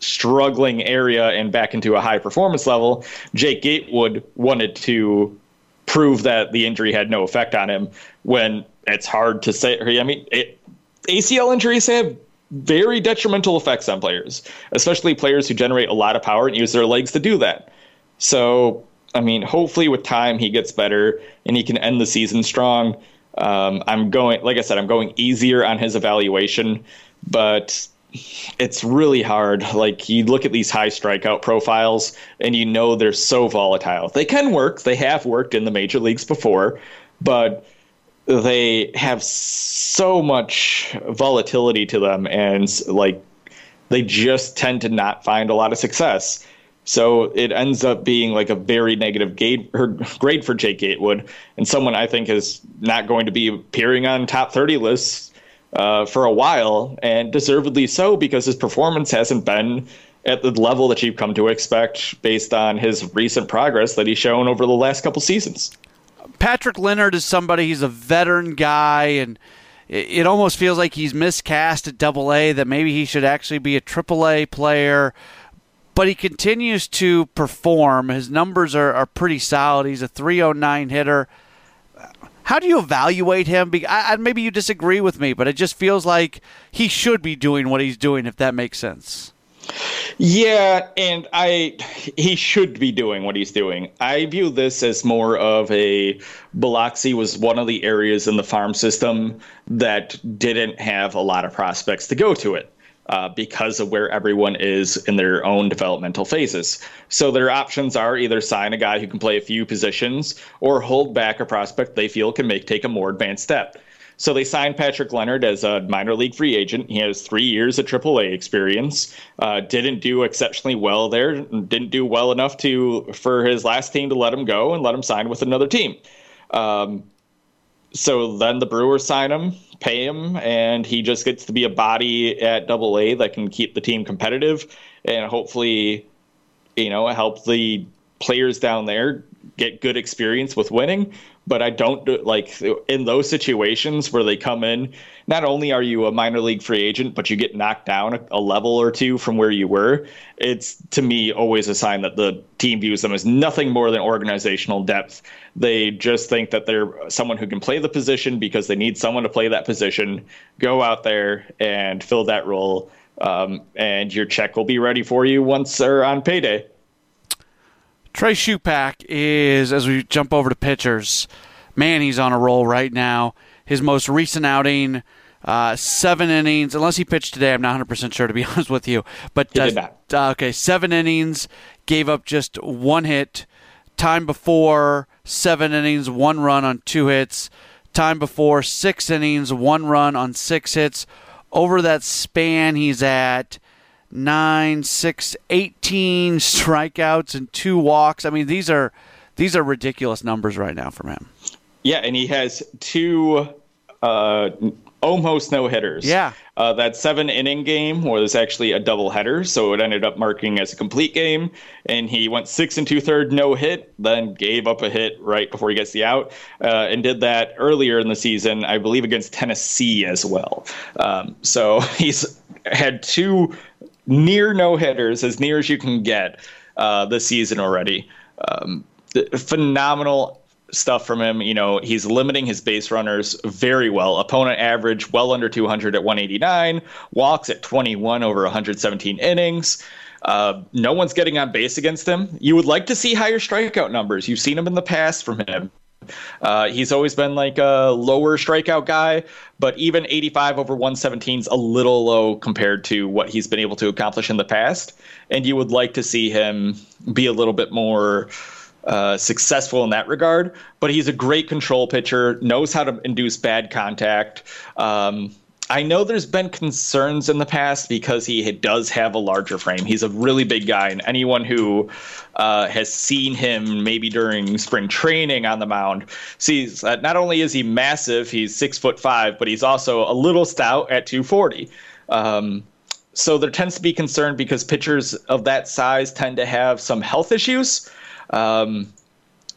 struggling area and back into a high performance level, Jake Gatewood wanted to prove that the injury had no effect on him when it's hard to say. I mean, it, ACL injuries have very detrimental effects on players, especially players who generate a lot of power and use their legs to do that. So, I mean, hopefully with time he gets better and he can end the season strong. Um, I'm going, like I said, I'm going easier on his evaluation, but it's really hard. Like you look at these high strikeout profiles and you know they're so volatile. They can work. They have worked in the major leagues before, but they have so much volatility to them and like they just tend to not find a lot of success. So it ends up being like a very negative grade, grade for Jake Gatewood and someone I think is not going to be appearing on top 30 lists uh, for a while, and deservedly so because his performance hasn't been at the level that you've come to expect based on his recent progress that he's shown over the last couple seasons. Patrick Leonard is somebody, he's a veteran guy, and it, almost feels like he's miscast at double A, that maybe he should actually be a triple A player. But he continues to perform. His numbers are, are pretty solid. He's a 309 hitter. How do you evaluate him? I, maybe you disagree with me, but it just feels like he should be doing what he's doing, if that makes sense. Yeah, and I he should be doing what he's doing. I view this as more of a Biloxi was one of the areas in the farm system that didn't have a lot of prospects to go to it. Uh, because of where everyone is in their own developmental phases. So their options are either sign a guy who can play a few positions or hold back a prospect they feel can make take a more advanced step. So they signed Patrick Leonard as a minor league free agent. He has three years of AAA experience. Uh, didn't do exceptionally well there. Didn't do well enough to for his last team to let him go and let him sign with another team. Um, so then the Brewers sign him, pay him, and he just gets to be a body at Double A that can keep the team competitive and hopefully, you know, help the players down there get good experience with winning but I don't do, like in those situations where they come in. Not only are you a minor league free agent, but you get knocked down a, a, level or two from where you were. It's to me always a sign that the team views them as nothing more than organizational depth. They just think that they're someone who can play the position because they need someone to play that position. Go out there and fill that role, um, and your check will be ready for you once they're on payday. Trey Supak is, as we jump over to pitchers, man, he's on a roll right now. His most recent outing, uh, seven innings, unless he pitched today, I'm not 100% sure, to be honest with you. But uh, uh, okay, seven innings, gave up just one hit. Time before, seven innings, one run on two hits. Time before, six innings, one run on six hits. Over that span, he's at nine, six, 18 strikeouts and two walks. I mean, these are these are ridiculous numbers right now from him. Yeah, and he has two uh, almost no hitters. Yeah. Uh, that seven inning game was actually a double header, so it ended up marking as a complete game. And he went six and two third no hit, then gave up a hit right before he gets the out, uh, and did that earlier in the season, I believe, against Tennessee as well. Um, so he's had two near no hitters, as near as you can get uh, this season already. Um, phenomenal stuff from him. You know, he's limiting his base runners very well. Opponent average well under 200 at 189, walks at 21 over 117 innings. Uh, no one's getting on base against him. You would like to see higher strikeout numbers. You've seen them in the past from him. Uh, he's always been like a lower strikeout guy, but even 85 over 117 is a little low compared to what he's been able to accomplish in the past. And you would like to see him be a little bit more uh, successful in that regard. But he's a great control pitcher, knows how to induce bad contact. Um, I know there's been concerns in the past because he does have a larger frame. He's a really big guy, and anyone who uh, has seen him maybe during spring training on the mound sees that not only is he massive, he's six foot five, but he's also a little stout at 240. Um, so there tends to be concern because pitchers of that size tend to have some health issues. Um,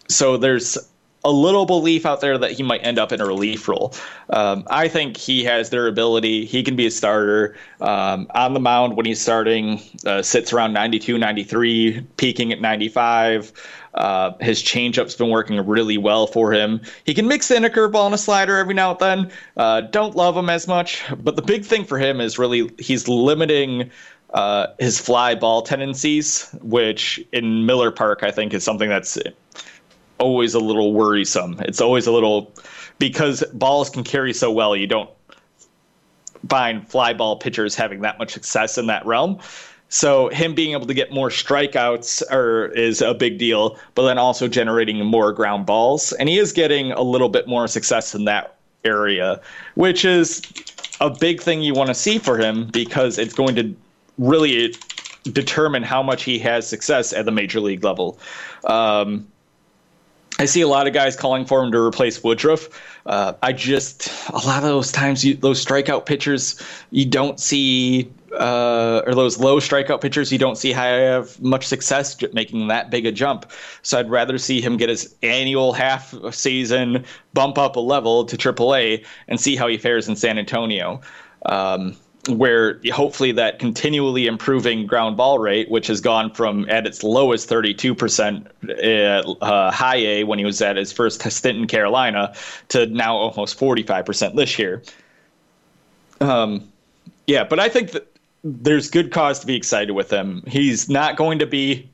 so there's a little belief out there that he might end up in a relief role. Um, I think he has their ability. He can be a starter um, on the mound when he's starting, uh, sits around 92, 93, peaking at 95. Uh, his changeup's been working really well for him. He can mix in a curveball and a slider every now and then. Uh, don't love him as much, but the big thing for him is really he's limiting uh, his fly ball tendencies, which in Miller Park I think is something that's always a little worrisome. It's always a little because balls can carry so well. You don't find fly ball pitchers having that much success in that realm. So him being able to get more strikeouts is a big deal, but then also generating more ground balls, and he is getting a little bit more success in that area, which is a big thing you want to see for him because it's going to really determine how much he has success at the major league level. Um, I see a lot of guys calling for him to replace Woodruff. Uh, I just a lot of those times, you, those strikeout pitchers, you don't see, uh, or those low strikeout pitchers, you don't see have much success making that big a jump. So I'd rather see him get his annual half season bump up a level to AAA and see how he fares in San Antonio. Um, where hopefully that continually improving ground ball rate, which has gone from at its lowest 32% at uh, high A when he was at his first stint in Carolina to now almost 45% this year. Um, yeah, but I think that there's good cause to be excited with him. He's not going to be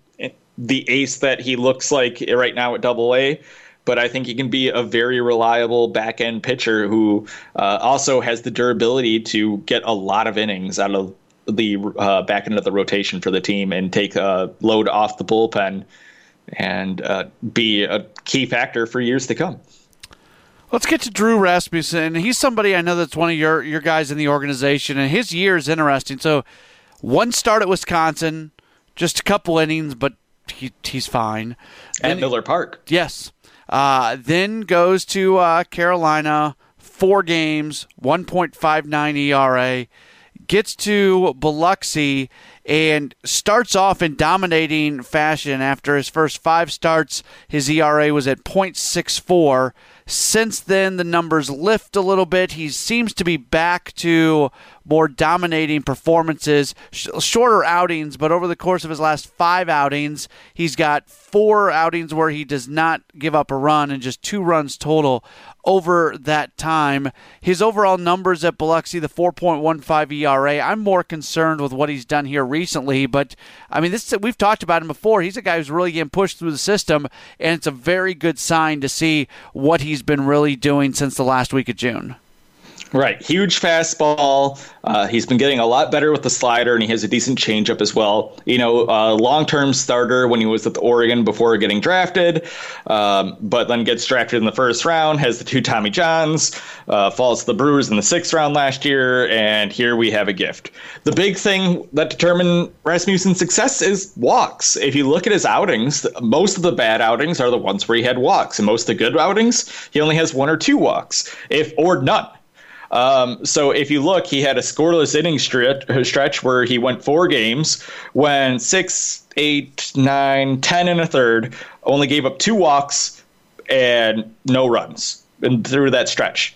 the ace that he looks like right now at Double A but I think he can be a very reliable back end pitcher who uh, also has the durability to get a lot of innings out of the uh, back end of the rotation for the team and take a load off the bullpen and uh, be a key factor for years to come. Let's get to Drew Rasmussen. He's somebody I know that's one of your your guys in the organization, and his year is interesting. So, one start at Wisconsin, just a couple innings, but he, he's fine. At Miller Park. Yes. Uh, then goes to uh, Carolina, four games, 1.59 ERA. Gets to Biloxi and starts off in dominating fashion. After his first five starts, his ERA was at 0.64. Since then, the numbers lift a little bit. He seems to be back to more dominating performances, sh- shorter outings, but over the course of his last five outings, he's got four outings where he does not give up a run and just two runs total over that time. His overall numbers at Biloxi, the 4.15 ERA, I'm more concerned with what he's done here recently, but I mean, this we've talked about him before. He's a guy who's really getting pushed through the system, and it's a very good sign to see what he's been really doing since the last week of June. Right, huge fastball. Uh, he's been getting a lot better with the slider, and he has a decent changeup as well. You know, uh, long-term starter when he was with Oregon before getting drafted, um, but then gets drafted in the first round. Has the two Tommy Johns, uh, falls to the Brewers in the sixth round last year, and here we have a gift. The big thing that determined Rasmussen's success is walks. If you look at his outings, most of the bad outings are the ones where he had walks, and most of the good outings he only has one or two walks, if or none. Um, so if you look, he had a scoreless inning stretch, stretch where he went four games, went six, eight, nine, ten and a third, only gave up two walks and no runs and through that stretch.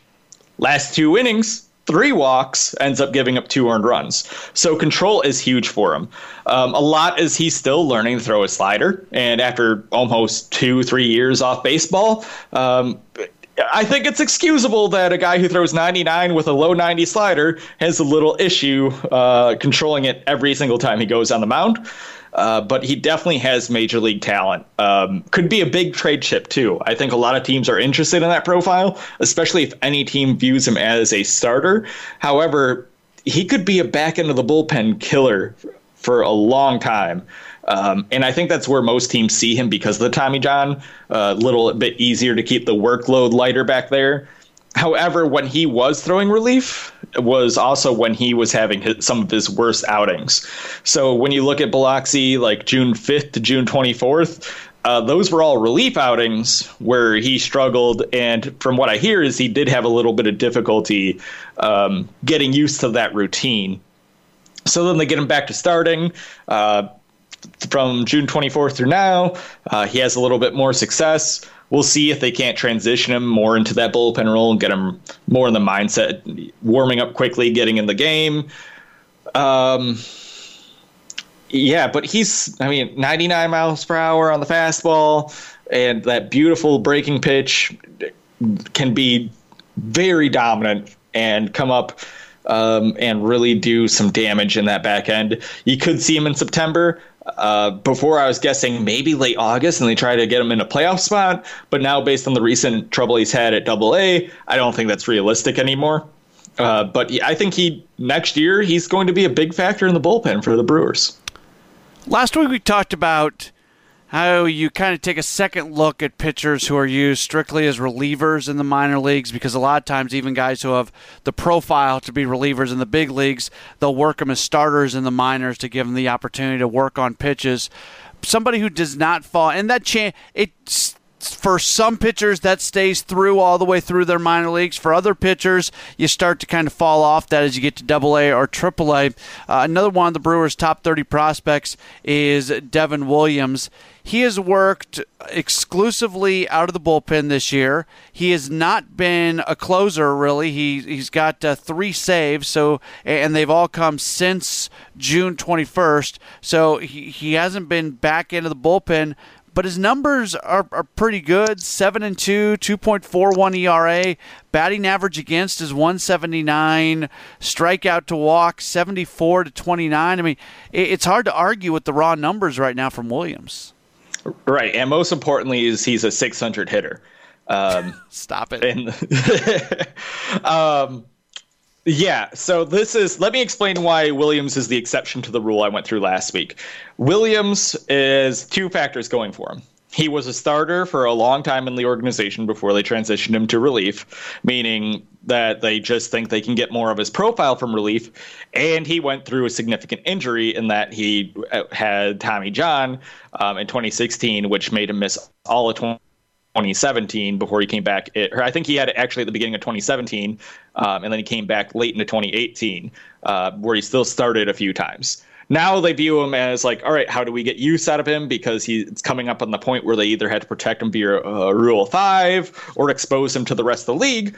Last two innings, three walks, ends up giving up two earned runs. So control is huge for him. Um, a lot is he's still learning to throw a slider, and after almost two, three years off baseball, um, I think it's excusable that a guy who throws 99 with a low 90 slider has a little issue uh, controlling it every single time he goes on the mound. Uh, but he definitely has major league talent. Um, could be a big trade chip too. I think a lot of teams are interested in that profile, especially if any team views him as a starter. However, he could be a back end of the bullpen killer for a long time. Um, and I think that's where most teams see him because of the Tommy John. A uh, little bit easier to keep the workload lighter back there. However, when he was throwing relief, was also when he was having his, some of his worst outings. So when you look at Biloxi, like June 5th to June 24th, uh, those were all relief outings where he struggled. And from what I hear, is he did have a little bit of difficulty um, getting used to that routine. So then they get him back to starting. Uh, from June 24th through now. Uh, he has a little bit more success. We'll see if they can't transition him more into that bullpen role and get him more in the mindset, warming up quickly, getting in the game. Um, Yeah, but he's, I mean, 99 miles per hour on the fastball, and that beautiful breaking pitch can be very dominant and come up um, and really do some damage in that back end. You could see him in September. Uh, before I was guessing maybe late August, and they try to get him in a playoff spot. But now, based on the recent trouble he's had at Double A, I don't think that's realistic anymore. Uh, but I think he next year he's going to be a big factor in the bullpen for the Brewers. Last week we talked about how you kind of take a second look at pitchers who are used strictly as relievers in the minor leagues because a lot of times even guys who have the profile to be relievers in the big leagues they'll work them as starters in the minors to give them the opportunity to work on pitches. Somebody who does not fall and that chance it's for some pitchers that stays through all the way through their minor leagues. For other pitchers, you start to kind of fall off that as you get to Double A or Triple A. Uh, another one of the Brewers' top 30 prospects is Devin Williams. He has worked exclusively out of the bullpen this year. He has not been a closer really. He he's got uh, three saves, so and they've all come since June 21st. So he, he hasn't been back into the bullpen but his numbers are, are pretty good. 7 and 2 2.41 era batting average against is 179 strikeout to walk 74 to 29 i mean it's hard to argue with the raw numbers right now from williams. Right and most importantly is he's a 600 hitter. Um, stop it. and um, yeah, so this is let me explain why Williams is the exception to the rule I went through last week. Williams is two factors going for him. He was a starter for a long time in the organization before they transitioned him to relief, meaning that they just think they can get more of his profile from relief. And he went through a significant injury in that he uh, had Tommy John um, in 2016, which made him miss all of 20. 2017 before he came back. It, I think he had it actually at the beginning of 2017, um, and then he came back late into 2018, uh, where he still started a few times. Now they view him as like, all right, how do we get use out of him? Because he's coming up on the point where they either had to protect him via uh, Rule 5 or expose him to the rest of the league.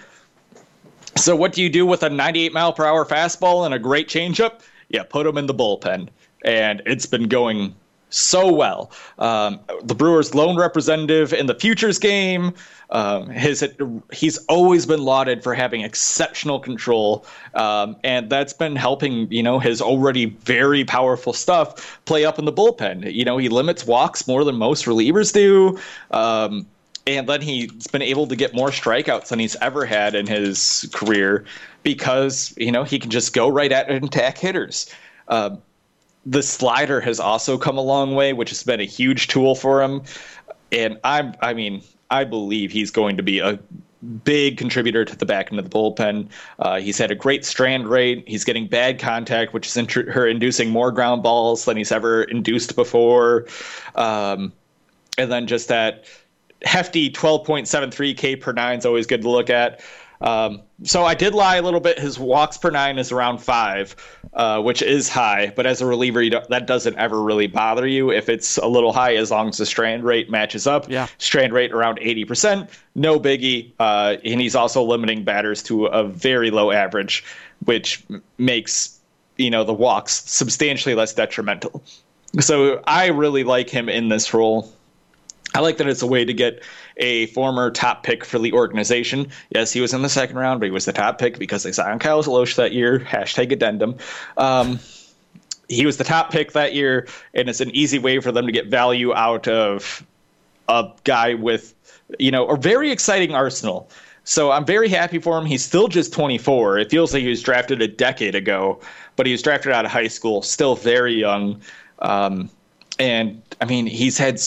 So what do you do with a 98 mile per hour fastball and a great changeup? Yeah, put him in the bullpen. And it's been going so well. Um, the Brewers' lone representative in the futures game. Um, his he's always been lauded for having exceptional control, um, and that's been helping you know his already very powerful stuff play up in the bullpen. You know he limits walks more than most relievers do. Um, and then he's been able to get more strikeouts than he's ever had in his career because you know he can just go right at and attack hitters. Uh, the slider has also come a long way, which has been a huge tool for him. And I, I mean, I believe he's going to be a big contributor to the back end of the bullpen. Uh, he's had a great strand rate. He's getting bad contact, which is int- her inducing more ground balls than he's ever induced before. Um, and then just that hefty 12.73 K per nine is always good to look at. Um, so I did lie a little bit. His walks per nine is around five, uh, which is high. But as a reliever, that doesn't ever really bother you if it's a little high, as long as the strand rate matches up. Yeah. Strand rate around eighty percent, no biggie. Uh, and he's also limiting batters to a very low average, which makes you know the walks substantially less detrimental. So I really like him in this role. I like that it's a way to get a former top pick for the organization. Yes, he was in the second round, but he was the top pick because they signed Kyle Lohse that year. Hashtag addendum. Um, he was the top pick that year, and it's an easy way for them to get value out of a guy with, you know, a very exciting arsenal. So I'm very happy for him. He's still just 24. It feels like he was drafted a decade ago, but he was drafted out of high school, still very young. Um, and I mean, he's had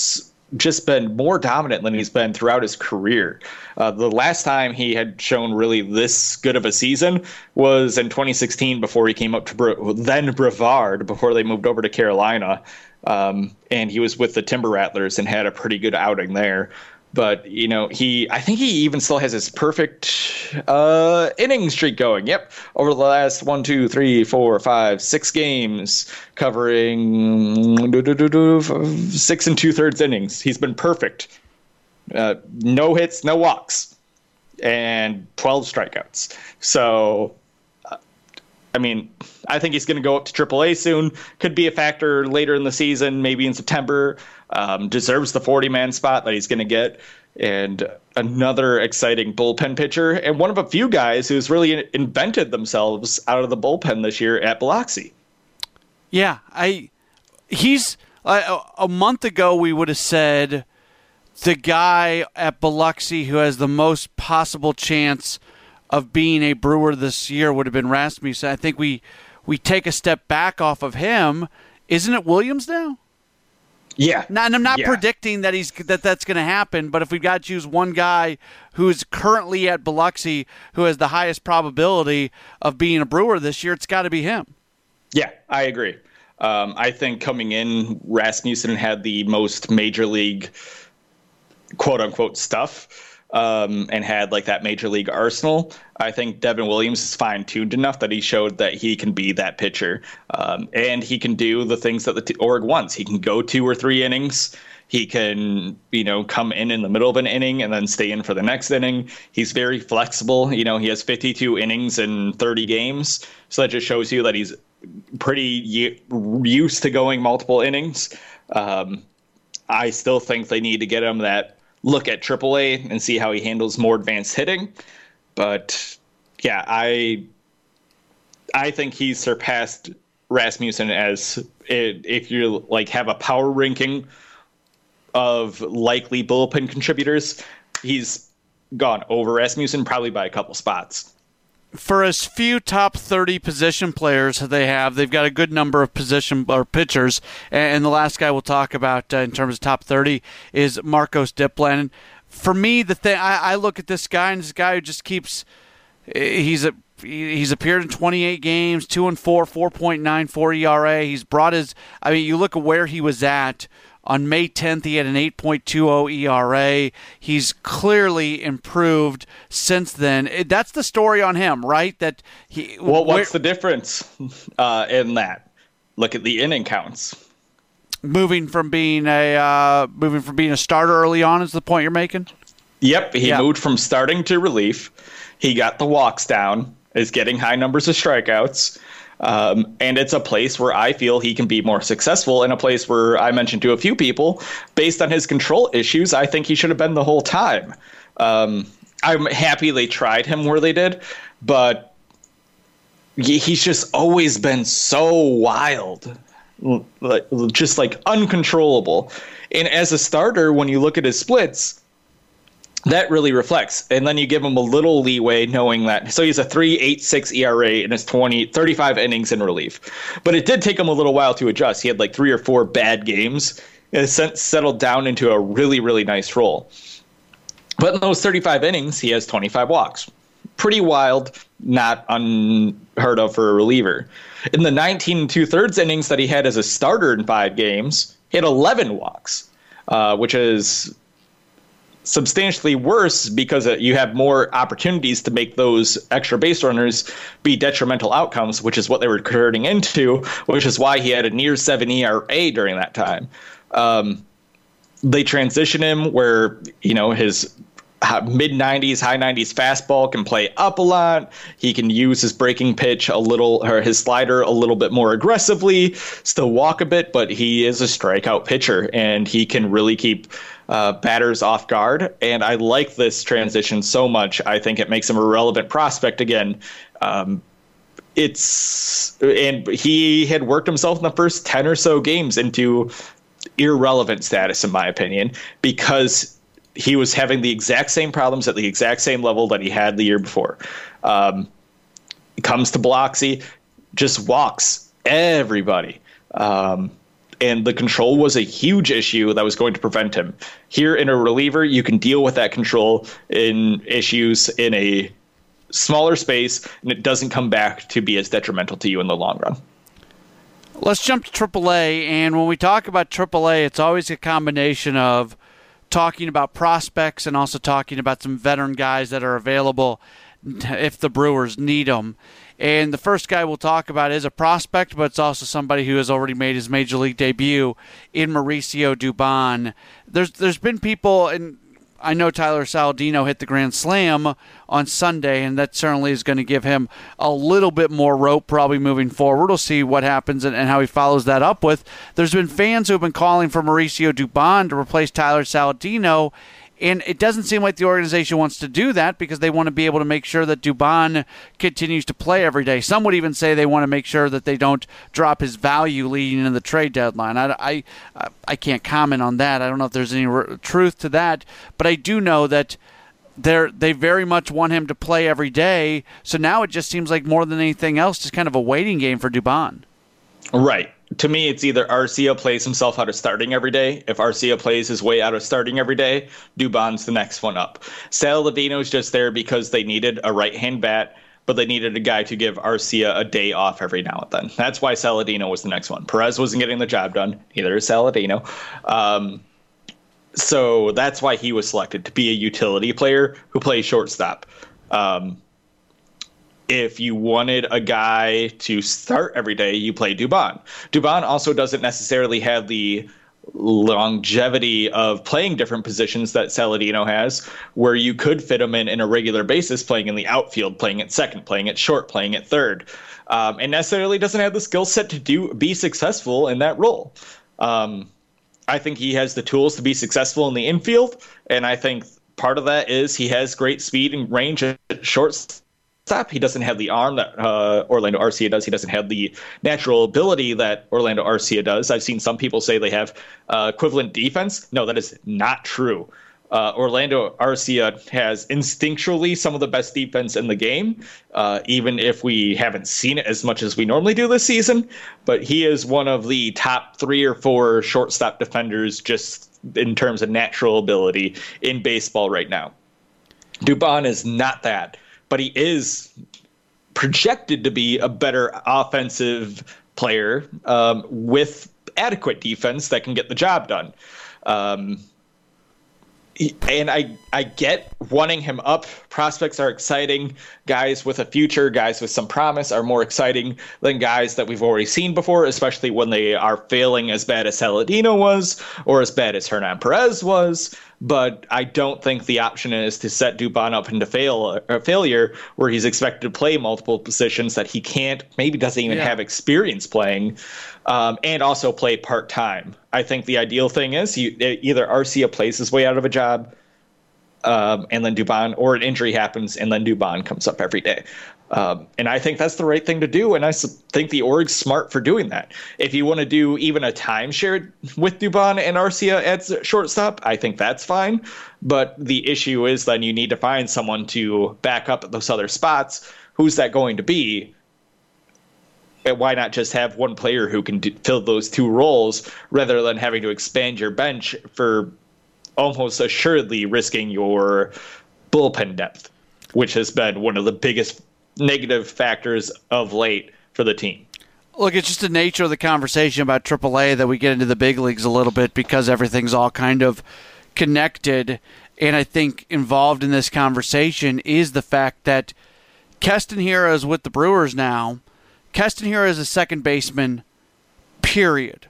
just been more dominant than he's been throughout his career. Uh, the last time he had shown really this good of a season was in 2016 before he came up to Bro- then Brevard before they moved over to Carolina. Um, and he was with the Timber Rattlers and had a pretty good outing there but you know he i think he even still has his perfect uh inning streak going. Yep. Over the last one two three four five six games covering six and two thirds innings. He's been perfect. Uh, no hits no walks and 12 strikeouts. So I mean, I think he's going to go up to AAA soon. Could be a factor later in the season, maybe in September. Um, deserves the 40 man spot that he's going to get. And another exciting bullpen pitcher, and one of a few guys who's really invented themselves out of the bullpen this year at Biloxi. Yeah, I he's a month ago we would have said the guy at Biloxi who has the most possible chance of being a Brewer this year would have been Rasmussen. I think we we take a step back off of him. Isn't it Williams now? Yeah. Now, and I'm not yeah. predicting that he's that that's going to happen, but if we've got to choose one guy who's currently at Biloxi who has the highest probability of being a Brewer this year, it's got to be him. Yeah, I agree. Um, I think coming in, Rasmussen had the most major league quote unquote stuff um, and had like that major league arsenal. I think Devin Williams is fine tuned enough that he showed that he can be that pitcher, um, and he can do the things that the t- Org wants. He can go two or three innings. He can, you know, come in in the middle of an inning and then stay in for the next inning. He's very flexible. You know, he has 52 innings in 30 games, so that just shows you that he's pretty used to going multiple innings. Um, I still think they need to get him that look at AAA and see how he handles more advanced hitting. But yeah, I I think he's surpassed Rasmussen as if you like have a power ranking of likely bullpen contributors, he's gone over Rasmussen probably by a couple spots for as few top 30 position players they have, they've got a good number of position or pitchers. And the last guy we'll talk about uh, in terms of top 30 is Marcos Diplan. For me, the thing I, I look at this guy and this guy who just keeps he's a he's appeared in 28 games, two and four, 4.94 ERA. He's brought his. I mean, you look at where he was at on May 10th, he had an 8.20 ERA. He's clearly improved since then. That's the story on him, right? That he. Well, what's the difference uh, in that? Look at the inning counts. Moving from being a uh, moving from being a starter early on is the point you're making. Yep, he yep. moved from starting to relief. He got the walks down. Is getting high numbers of strikeouts. Um, and it's a place where I feel he can be more successful in a place where I mentioned to a few people, based on his control issues, I think he should have been the whole time. Um, I'm happy they tried him where they did, but he's just always been so wild, just like uncontrollable. And as a starter, when you look at his splits, that really reflects. And then you give him a little leeway knowing that. So he's a 3.86 ERA in his 20, 35 innings in relief. But it did take him a little while to adjust. He had like three or four bad games and since settled down into a really, really nice role. But in those 35 innings, he has 25 walks. Pretty wild, not unheard of for a reliever. In the 19 and two thirds innings that he had as a starter in five games, he had 11 walks, uh, which is substantially worse because uh, you have more opportunities to make those extra base runners be detrimental outcomes, which is what they were converting into, which is why he had a near 7 ERA during that time. Um, they transition him where, you know, his mid 90s, high 90s fastball can play up a lot. He can use his breaking pitch a little, or his slider a little bit more aggressively, still walk a bit, but he is a strikeout pitcher and he can really keep uh, batters off guard. And I like this transition so much. I think it makes him a relevant prospect again. Um, it's and he had worked himself in the first 10 or so games into irrelevant status in my opinion because he was having the exact same problems at the exact same level that he had the year before um, comes to Biloxi just walks everybody um, and the control was a huge issue that was going to prevent him. Here in a reliever, you can deal with that control in issues in a smaller space, and it doesn't come back to be as detrimental to you in the long run. Let's jump to AAA, and when we talk about AAA, it's always a combination of talking about prospects and also talking about some veteran guys that are available if the Brewers need them. And the first guy we'll talk about is a prospect, but it's also somebody who has already made his major league debut in Mauricio Dubon. There's there's been people and I know Tyler Saladino hit the grand slam on Sunday, and that certainly is going to give him a little bit more rope probably moving forward. We'll see what happens and, and how he follows that up with. There's been fans who have been calling for Mauricio Dubon to replace Tyler Saladino. And it doesn't seem like the organization wants to do that because they want to be able to make sure that Dubon continues to play every day. Some would even say they want to make sure that they don't drop his value leading into the trade deadline. I, I, I can't comment on that. I don't know if there's any truth to that, but I do know that they they very much want him to play every day. So now it just seems like more than anything else, just kind of a waiting game for Dubon. Right to me, it's either Arcia plays himself out of starting every day. If Arcia plays his way out of starting every day, Dubon's the next one up. Saladino's just there because they needed a right hand bat, but they needed a guy to give Arcia a day off every now and then. That's why Saladino was the next one. Perez wasn't getting the job done, neither is Saladino. Um, so that's why he was selected to be a utility player who plays shortstop. Um, if you wanted a guy to start every day, you play Dubon. Dubon also doesn't necessarily have the longevity of playing different positions that Saladino has, where you could fit him in in a regular basis, playing in the outfield, playing at second, playing at short, playing at third, um, and necessarily doesn't have the skill set to do be successful in that role. Um, I think he has the tools to be successful in the infield, and I think part of that is he has great speed and range at short stop. He doesn't have the arm that uh, Orlando Arcia does. He doesn't have the natural ability that Orlando Arcia does. I've seen some people say they have uh, equivalent defense. No, that is not true. Uh, Orlando Arcia has instinctually some of the best defense in the game, uh, even if we haven't seen it as much as we normally do this season. But he is one of the top three or four shortstop defenders just in terms of natural ability in baseball right now. Dubon is not that but he is projected to be a better offensive player um, with adequate defense that can get the job done. Um, and I I get wanting him up. Prospects are exciting. Guys with a future, guys with some promise are more exciting than guys that we've already seen before, especially when they are failing as bad as Saladino was or as bad as Hernan Perez was but I don't think the option is to set Dubon up into fail uh, failure where he's expected to play multiple positions that he can't, maybe doesn't even yeah. have experience playing, um, and also play part time. I think the ideal thing is you, either Arcia plays his way out of a job, um, and then Dubon, or an injury happens and then Dubon comes up every day. Um, and I think that's the right thing to do. And I think the org's smart for doing that. If you want to do even a timeshare with Dubon and Arcia at shortstop, I think that's fine. But the issue is then you need to find someone to back up those other spots. Who's that going to be? And why not just have one player who can do, fill those two roles rather than having to expand your bench for almost assuredly risking your bullpen depth, which has been one of the biggest negative factors of late for the team. Look, it's just the nature of the conversation about AAA that we get into the big leagues a little bit because everything's all kind of connected. And I think involved in this conversation is the fact that Keston Hiura is with the Brewers now. Keston Hiura is a second baseman, period.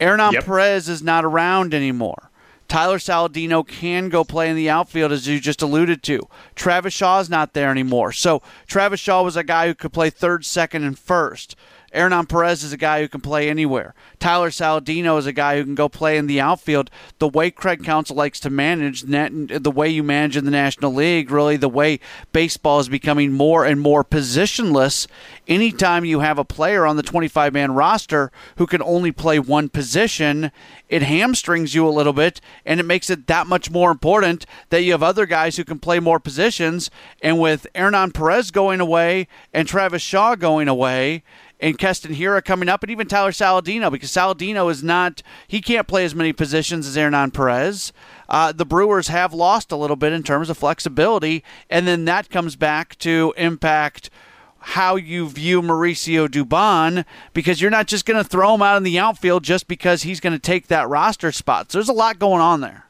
Hernan yep. Perez is not around anymore. Tyler Saladino can go play in the outfield, as you just alluded to. Travis Shaw is not there anymore. So Travis Shaw was a guy who could play third, second, and first. Hernan Perez is a guy who can play anywhere. Tyler Saladino is a guy who can go play in the outfield. The way Craig Counsell likes to manage, the way you manage in the National League, really the way baseball is becoming more and more positionless. Anytime you have a player on the 25 man roster who can only play one position, it hamstrings you a little bit and it makes it that much more important that you have other guys who can play more positions. And with Hernan Perez going away and Travis Shaw going away, and Keston Hiura coming up, and even Tyler Saladino, because Saladino is not, he can't play as many positions as Hernan Perez. Uh, the Brewers have lost a little bit in terms of flexibility, and then that comes back to impact how you view Mauricio Dubon because you're not just going to throw him out in the outfield just because he's going to take that roster spot. So there's a lot going on there.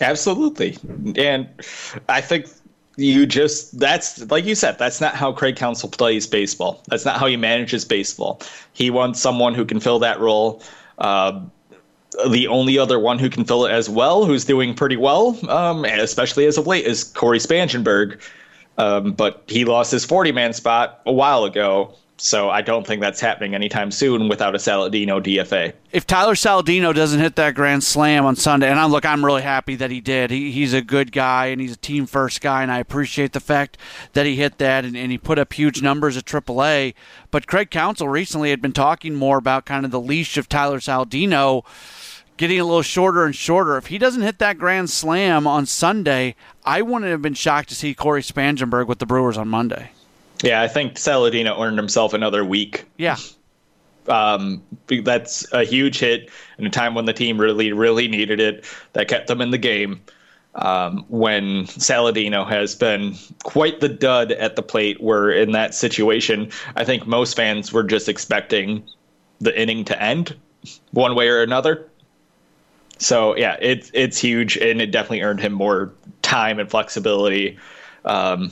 Absolutely. And I think you just that's like you said that's not how craig counsell plays baseball that's not how he manages baseball he wants someone who can fill that role uh, the only other one who can fill it as well, who's doing pretty well, um, especially as of late, is Cory Spangenberg. Um, but he lost his 40 man spot a while ago. So I don't think that's happening anytime soon without a Saladino DFA. If Tyler Saladino doesn't hit that grand slam on Sunday, and I'm look, I'm really happy that he did. He, he's a good guy and he's a team first guy, and I appreciate the fact that he hit that and, and he put up huge numbers at AAA. But Craig Counsell recently had been talking more about kind of the leash of Tyler Saladino getting a little shorter and shorter. If he doesn't hit that grand slam on Sunday, I wouldn't have been shocked to see Cory Spangenberg with the Brewers on Monday. Yeah, I think Saladino earned himself another week. Yeah. Um, that's a huge hit in a time when the team really, really needed it. That kept them in the game. Um, when Saladino has been quite the dud at the plate, where in that situation, I think most fans were just expecting the inning to end one way or another. So yeah, it's it's huge, and it definitely earned him more time and flexibility. Um,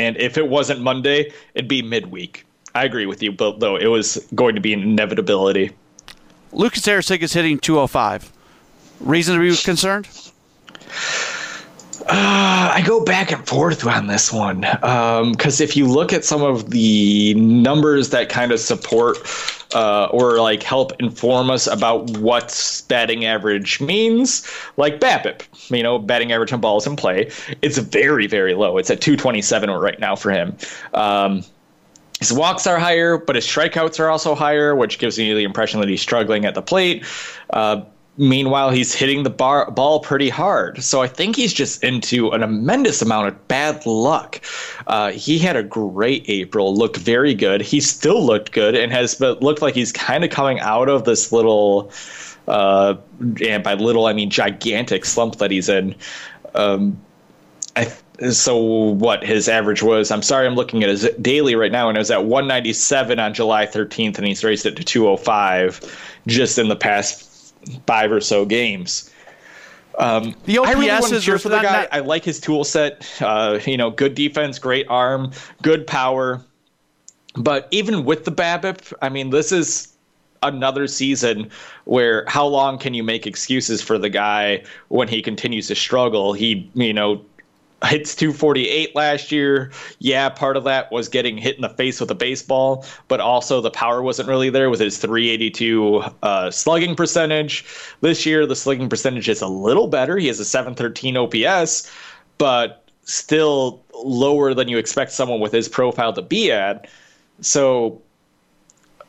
and if it wasn't Monday, it'd be midweek. I agree with you, but though it was going to be an inevitability. Lucas Erceg is hitting 205. Reason to be concerned? Uh, I go back and forth on this one because um, if you look at some of the numbers that kind of support uh, or like help inform us about what batting average means, like BABIP, you know, batting average on balls in play, it's very very low. It's at 227 right now for him. Um, his walks are higher, but his strikeouts are also higher, which gives me the impression that he's struggling at the plate. Uh, Meanwhile, he's hitting the bar, ball pretty hard. So I think he's just into an immense amount of bad luck. Uh, he had a great April, looked very good. He still looked good and has but looked like he's kind of coming out of this little, uh, and by little I mean gigantic slump that he's in. Um, I, so what his average was i'm sorry i'm looking at his daily right now and it was at 197 on july 13th and he's raised it to 205 just in the past five or so games. Um, the OPS I really want is cheer for the guy. Not- I like his tool set. Uh, you know, good defense, great arm, good power. But even with the BABIP, I mean, this is another season where how long can you make excuses for the guy when he continues to struggle? He, you know, hits 248 last year. Yeah, part of that was getting hit in the face with a baseball, but also the power wasn't really there with his 382 uh, slugging percentage. This year, the slugging percentage is a little better. He has a 713 OPS, but still lower than you expect someone with his profile to be at. So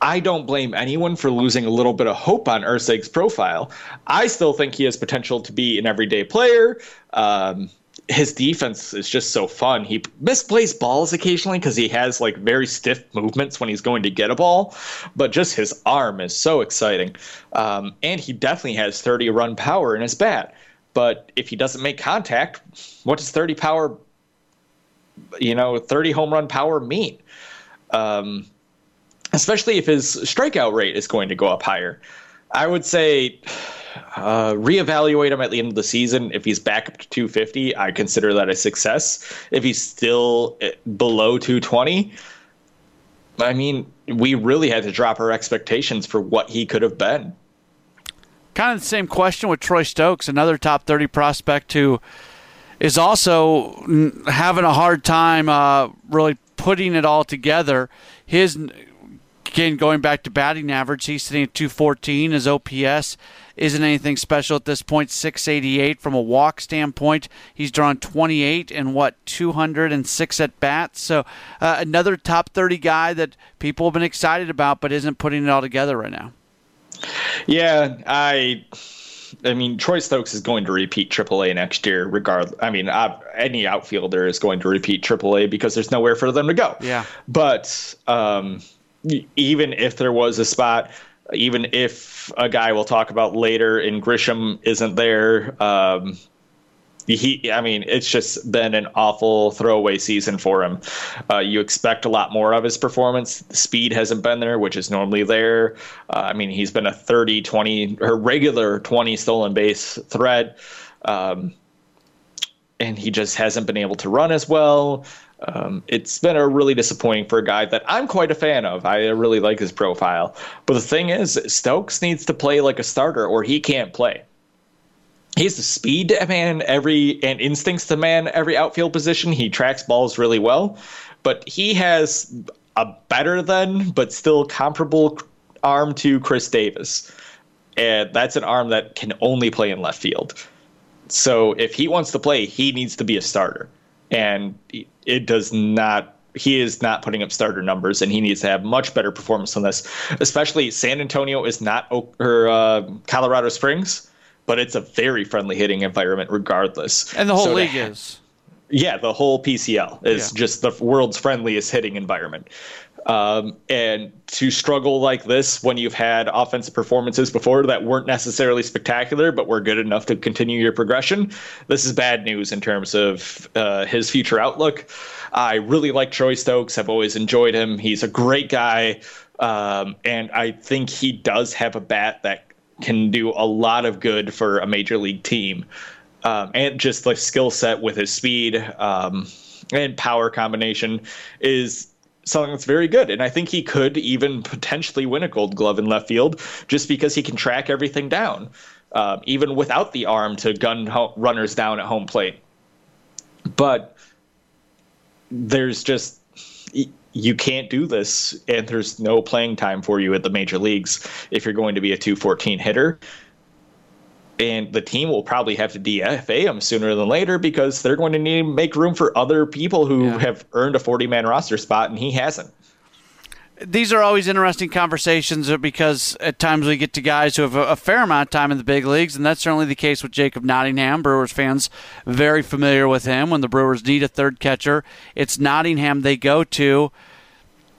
I don't blame anyone for losing a little bit of hope on Erceg's profile. I still think he has potential to be an everyday player. Um, his defense is just so fun. He misplays balls occasionally because he has like very stiff movements when he's going to get a ball, but just his arm is so exciting. Um, and he definitely has 30 run power in his bat. But if he doesn't make contact, what does 30 power, you know, 30 home run power mean? Um, especially if his strikeout rate is going to go up higher. I would say uh, reevaluate him at the end of the season. If he's back up to 250, I consider that a success. If he's still eh, below 220, I mean, we really had to drop our expectations for what he could have been. Kind of the same question with Troy Stokes, another top 30 prospect who is also having a hard time uh, really putting it all together. His again going back to batting average, he's sitting at 214. His OPS isn't anything special at this point. 688 from a walk standpoint. He's drawn 28 and what 206 at bats. So uh, another top 30 guy that people have been excited about, but isn't putting it all together right now. Yeah, I. I mean, Troy Stokes is going to repeat AAA next year, regardless. I mean, uh, any outfielder is going to repeat AAA because there's nowhere for them to go. Yeah. But um, even if there was a spot, even if a guy we'll talk about later in Grisham isn't there, um, he, I mean, it's just been an awful throwaway season for him. Uh, you expect a lot more of his performance. The speed hasn't been there, which is normally there. Uh, I mean, he's been a 30, 20, or regular 20 stolen base threat. Um, and he just hasn't been able to run as well. Um, it's been a really disappointing for a guy that I'm quite a fan of. I really like his profile. But the thing is, Stokes needs to play like a starter or he can't play. He has the speed to man every and instincts to man every outfield position. He tracks balls really well, but he has a better than but still comparable arm to Khris Davis. And that's an arm that can only play in left field. So if he wants to play, he needs to be a starter. And it does not he is not putting up starter numbers, and he needs to have much better performance on this. Especially San Antonio is not or uh, Colorado Springs, but it's a very friendly hitting environment regardless. And the whole So league ha- is. yeah, the whole PCL is Yeah. just the world's friendliest hitting environment. Um, and to struggle like this when you've had offensive performances before that weren't necessarily spectacular, but were good enough to continue your progression, this is bad news in terms of uh, his future outlook. I really like Troy Stokes. I've always enjoyed him. He's a great guy. Um, and I think he does have a bat that can do a lot of good for a major league team um, and just the skill set with his speed um, and power combination is something that's very good. And I think he could even potentially win a Gold Glove in left field just because he can track everything down, um, even without the arm to gun ho- runners down at home plate. But there's just you can't do this, and there's no playing time for you at the major leagues if you're going to be a 214 hitter and the team will probably have to DFA him sooner than later because they're going to need to make room for other people who Yeah. have earned a 40 man roster spot and he hasn't. these are always interesting conversations because at times we get to guys who have a, a fair amount of time in the big leagues, and that's certainly the case with Jacob Nottingham. Brewers fans very familiar with him. When the Brewers need a third catcher, it's Nottingham they go to.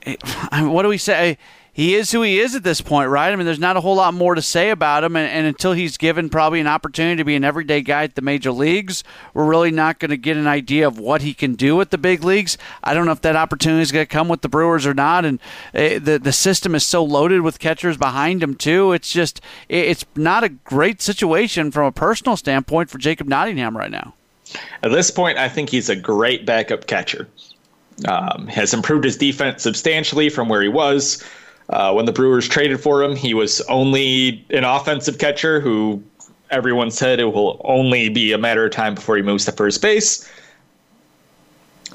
What do we say? He is who he is at this point, right? I mean, there's not a whole lot more to say about him, and, and until he's given probably an opportunity to be an everyday guy at the major leagues, we're really not going to get an idea of what he can do at the big leagues. I don't know if that opportunity is going to come with the Brewers or not, and uh, the the system is so loaded with catchers behind him too. It's just it- it's not a great situation from a personal standpoint for Jacob Nottingham right now. At this point, I think he's a great backup catcher. Um, has improved his defense substantially from where he was. Uh, when the Brewers traded for him, he was only an offensive catcher who everyone said it will only be a matter of time before he moves to first base.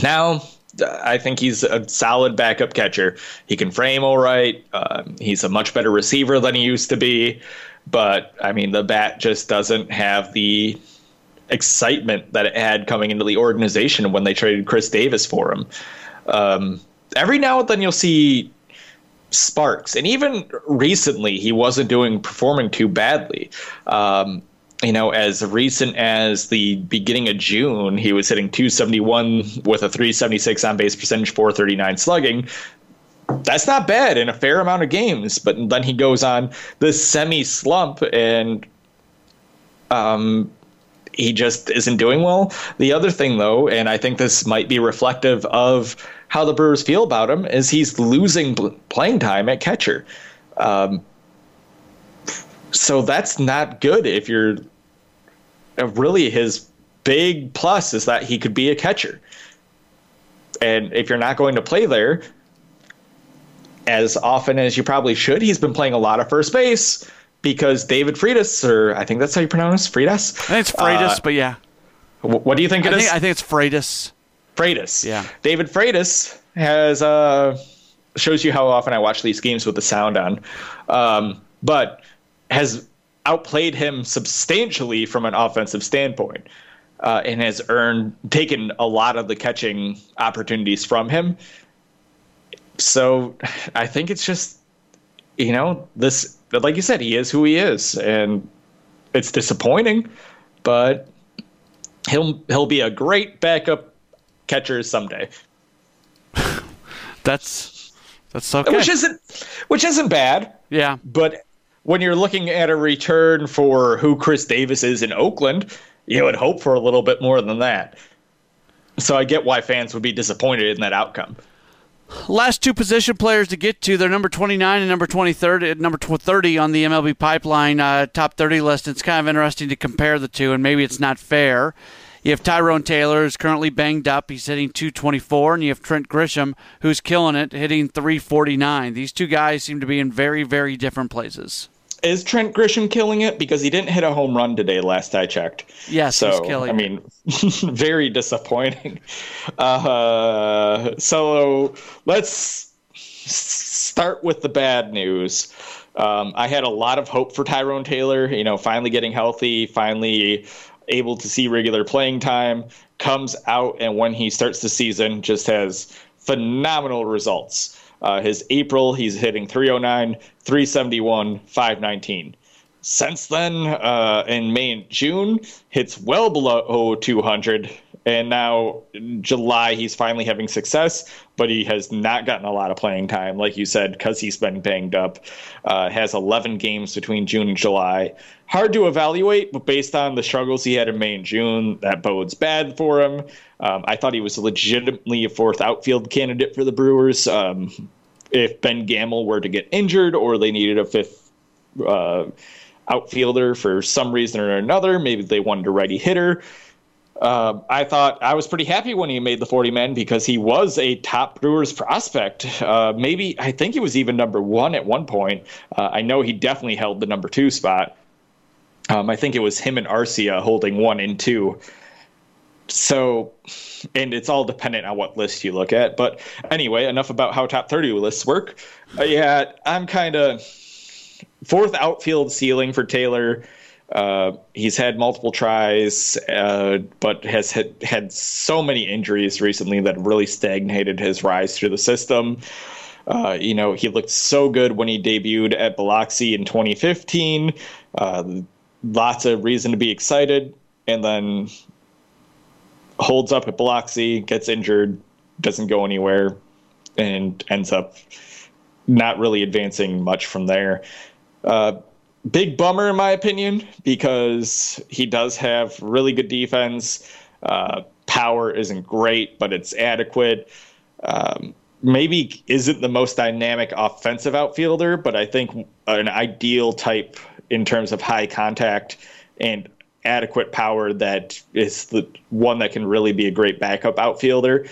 Now, uh, I think he's a solid backup catcher. He can frame all right. Um, he's a much better receiver than he used to be. But, I mean, the bat just doesn't have the excitement that it had coming into the organization when they traded Khris Davis for him. Um, every now and then you'll see sparks, and even recently he wasn't doing performing too badly. Um, you know, as recent as the beginning of June, he was hitting 271 with a 376 on base percentage, 439 slugging. That's not bad in a fair amount of games, but then he goes on this semi slump and um, he just isn't doing well. The other thing, though, and I think this might be reflective of how the Brewers feel about him, is he's losing playing time at catcher. Um, so that's not good if you're uh, really his big plus is that he could be a catcher. And if you're not going to play there as often as you probably should, he's been playing a lot of first base because David Freitas, or I think that's how you pronounce Freitas. I think it's Freitas, Uh, but yeah, wh- what do you think it I is? think I think it's Freitas. Freitas. Yeah. David Freitas has uh shows you how often I watch these games with the sound on. Um, but has outplayed him substantially from an offensive standpoint. Uh, and has earned taken a lot of the catching opportunities from him. So I think it's just you know, this like you said, he is who he is. And it's disappointing, but he'll he'll be a great backup catcher someday. That's that's okay. Which isn't which isn't bad, yeah, but when you're looking at a return for who Khris Davis is in Oakland, you would hope for a little bit more than that. So I get why fans would be disappointed in that outcome. Last two position players to get to, they're number 29 and number 23, number 30 on the MLB pipeline uh, top 30 list. It's kind of interesting to compare the two, and maybe it's not fair. You have Tyrone Taylor, who's currently banged up. He's hitting 224. And you have Trent Grisham, who's killing it, hitting 349. These two guys seem to be in very, very different places. Is Trent Grisham killing it? Because he didn't hit a home run today, last I checked. Yes, so, killing I mean, very disappointing. Uh, so let's start with the bad news. Um, I had a lot of hope for Tyrone Taylor, you know, finally getting healthy, finally able to see regular playing time, comes out, and when he starts the season, just has phenomenal results. Uh, his April, he's hitting 309, 371, 519. Since then, uh, in May and June, hits well below 200 and now July he's finally having success, but he has not gotten a lot of playing time, like you said, because he's been banged up. Uh, has 11 games between June and July. Hard to evaluate, but based on the struggles he had in May and June, that bodes bad for him. Um, I thought he was legitimately a fourth outfield candidate for the Brewers. Um, if Ben Gamel were to get injured or they needed a fifth uh, outfielder for some reason or another, maybe they wanted a righty hitter. Uh, I thought I was pretty happy when he made the 40 men because he was a top Brewers prospect. Uh, maybe I think he was even number one at one point. Uh, I know he definitely held the number two spot. Um, I think it was him and Arcia holding one and two. So, and it's all dependent on what list you look at. But anyway, enough about how top 30 lists work. Uh, yeah, I'm kind of fourth outfield ceiling for Taylor. Uh, he's had multiple tries, uh, but has had, had so many injuries recently that really stagnated his rise through the system. Uh, you know, he looked so good when he debuted at Biloxi in 2015. Lots of reason to be excited, and then holds up at Biloxi, gets injured, doesn't go anywhere, and ends up not really advancing much from there. Uh, big bummer in my opinion because he does have really good defense. Uh, power isn't great, but it's adequate. Um, maybe isn't the most dynamic offensive outfielder, but I think an ideal type in terms of high contact and adequate power that is the one that can really be a great backup outfielder.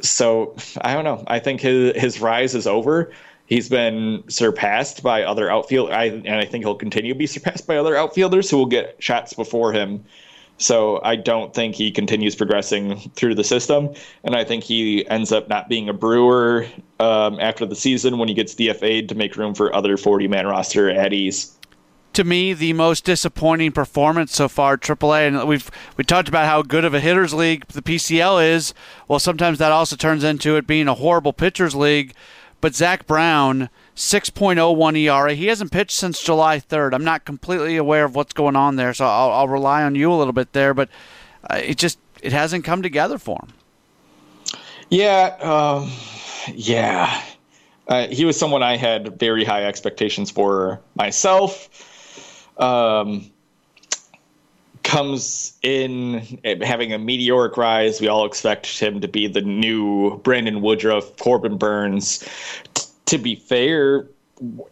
So I don't know. I think his his rise is over he's been surpassed by other outfield, I, and I think he'll continue to be surpassed by other outfielders who will get shots before him. So I don't think he continues progressing through the system, and I think he ends up not being a Brewer um, after the season when he gets DFA'd to make room for other 40-man roster ease. To me, the most disappointing performance so far, AAA, and we've we talked about how good of a hitters league the PCL is. Well, sometimes that also turns into it being a horrible pitchers league. But Zach Brown, 6.01 ERA. He hasn't pitched since July 3rd. I'm not completely aware of what's going on there, so I'll, I'll rely on you a little bit there. But uh, it just it hasn't come together for him. Yeah, um, yeah. Uh, he was someone I had very high expectations for myself. Um, comes in having a meteoric rise. We all expect him to be the new Brandon Woodruff, Corbin Burnes. To be fair,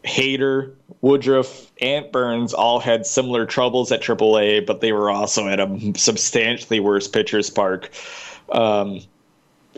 Hader, Woodruff, and Burnes all had similar troubles at AAA, but they were also at a substantially worse pitcher's park. Um,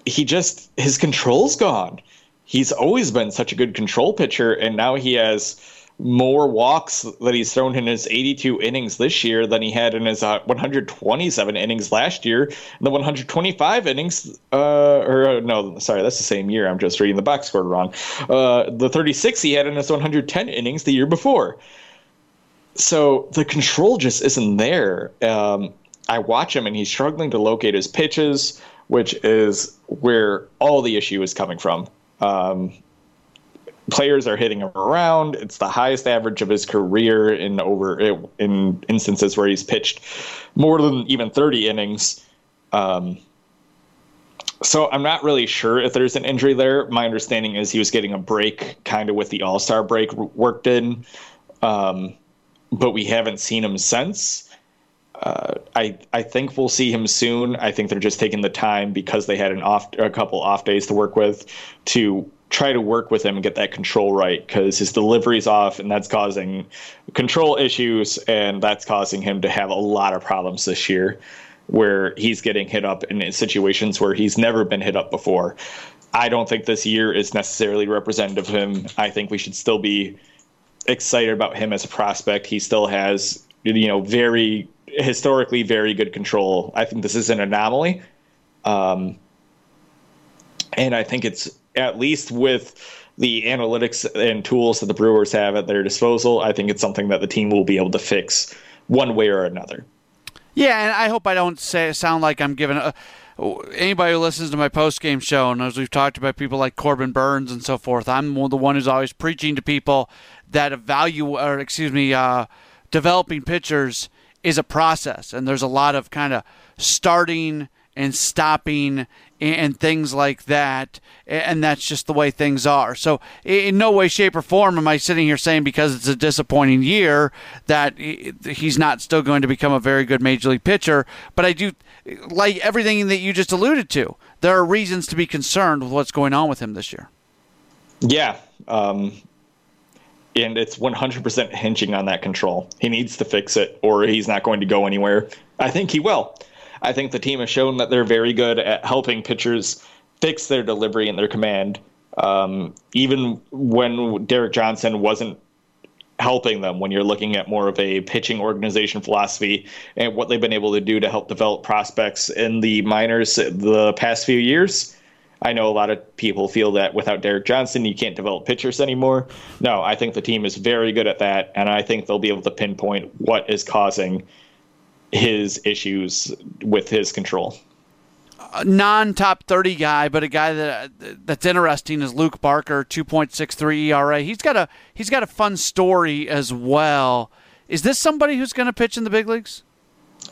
he just his control's gone. He's always been such a good control pitcher, and now he has more walks that he's thrown in his 82 innings this year than he had in his uh, 127 innings last year. And the 125 innings, uh, or uh, no, sorry, that's the same year. I'm just reading the box score wrong. Uh, the 36 he had in his 110 innings the year before. So the control just isn't there. Um, I watch him and he's struggling to locate his pitches, which is where all the issue is coming from. Um, players are hitting him around. It's the highest average of his career in over in instances where he's pitched more than even 30 innings. Um, so I'm not really sure if there's an injury there. My understanding is he was getting a break, kind of with the All Star break worked in, um, but we haven't seen him since. Uh, I I think we'll see him soon. I think they're just taking the time because they had an off a couple off days to work with to try to work with him and get that control right because his delivery's off and that's causing control issues and that's causing him to have a lot of problems this year where he's getting hit up in situations where he's never been hit up before. I don't think this year is necessarily representative of him. I think we should still be excited about him as a prospect. He still has, you know, very historically very good control. I think this is an anomaly. Um, and I think it's at least with the analytics and tools that the Brewers have at their disposal, I think it's something that the team will be able to fix one way or another. Yeah, and I hope I don't say sound like I'm giving a, anybody who listens to my post game show, and as we've talked about people like Corbin Burnes and so forth, I'm the one who's always preaching to people that value, or excuse me, uh, developing pitchers is a process, and there's a lot of kind of starting and stopping and things like that. And that's just the way things are. So, in no way, shape, or form am I sitting here saying because it's a disappointing year that he's not still going to become a very good major league pitcher. But I do like everything that you just alluded to. There are reasons to be concerned with what's going on with him this year. Yeah. Um, and it's 100% hinging on that control. He needs to fix it or he's not going to go anywhere. I think he will. I think the team has shown that they're very good at helping pitchers fix their delivery and their command. Um, even when Derek Johnson wasn't helping them, when you're looking at more of a pitching organization philosophy and what they've been able to do to help develop prospects in the minors the past few years. I know a lot of people feel that without Derek Johnson, you can't develop pitchers anymore. No, I think the team is very good at that, and I think they'll be able to pinpoint what is causing his issues with his control. A non-top 30 guy, but a guy that that's interesting is Luke Barker, 2.63 ERA. He's got a he's got a fun story as well. Is this somebody who's going to pitch in the big leagues?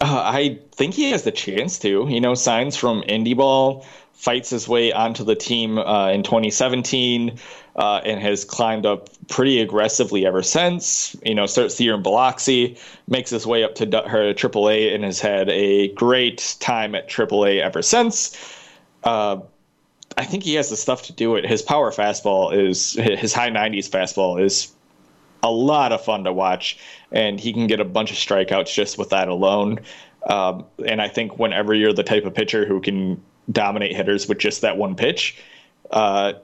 Uh, I think he has the chance to. You know, signs from indie ball, fights his way onto the team uh, in 2017 uh, and has climbed up pretty aggressively ever since. You know, starts the year in Biloxi, makes his way up to her AAA, and has had a great time at AAA ever since. Uh, I think he has the stuff to do it. His power fastball is his high 90s fastball is a lot of fun to watch, and he can get a bunch of strikeouts just with that alone. Um, and I think whenever you're the type of pitcher who can dominate hitters with just that one pitch, uh,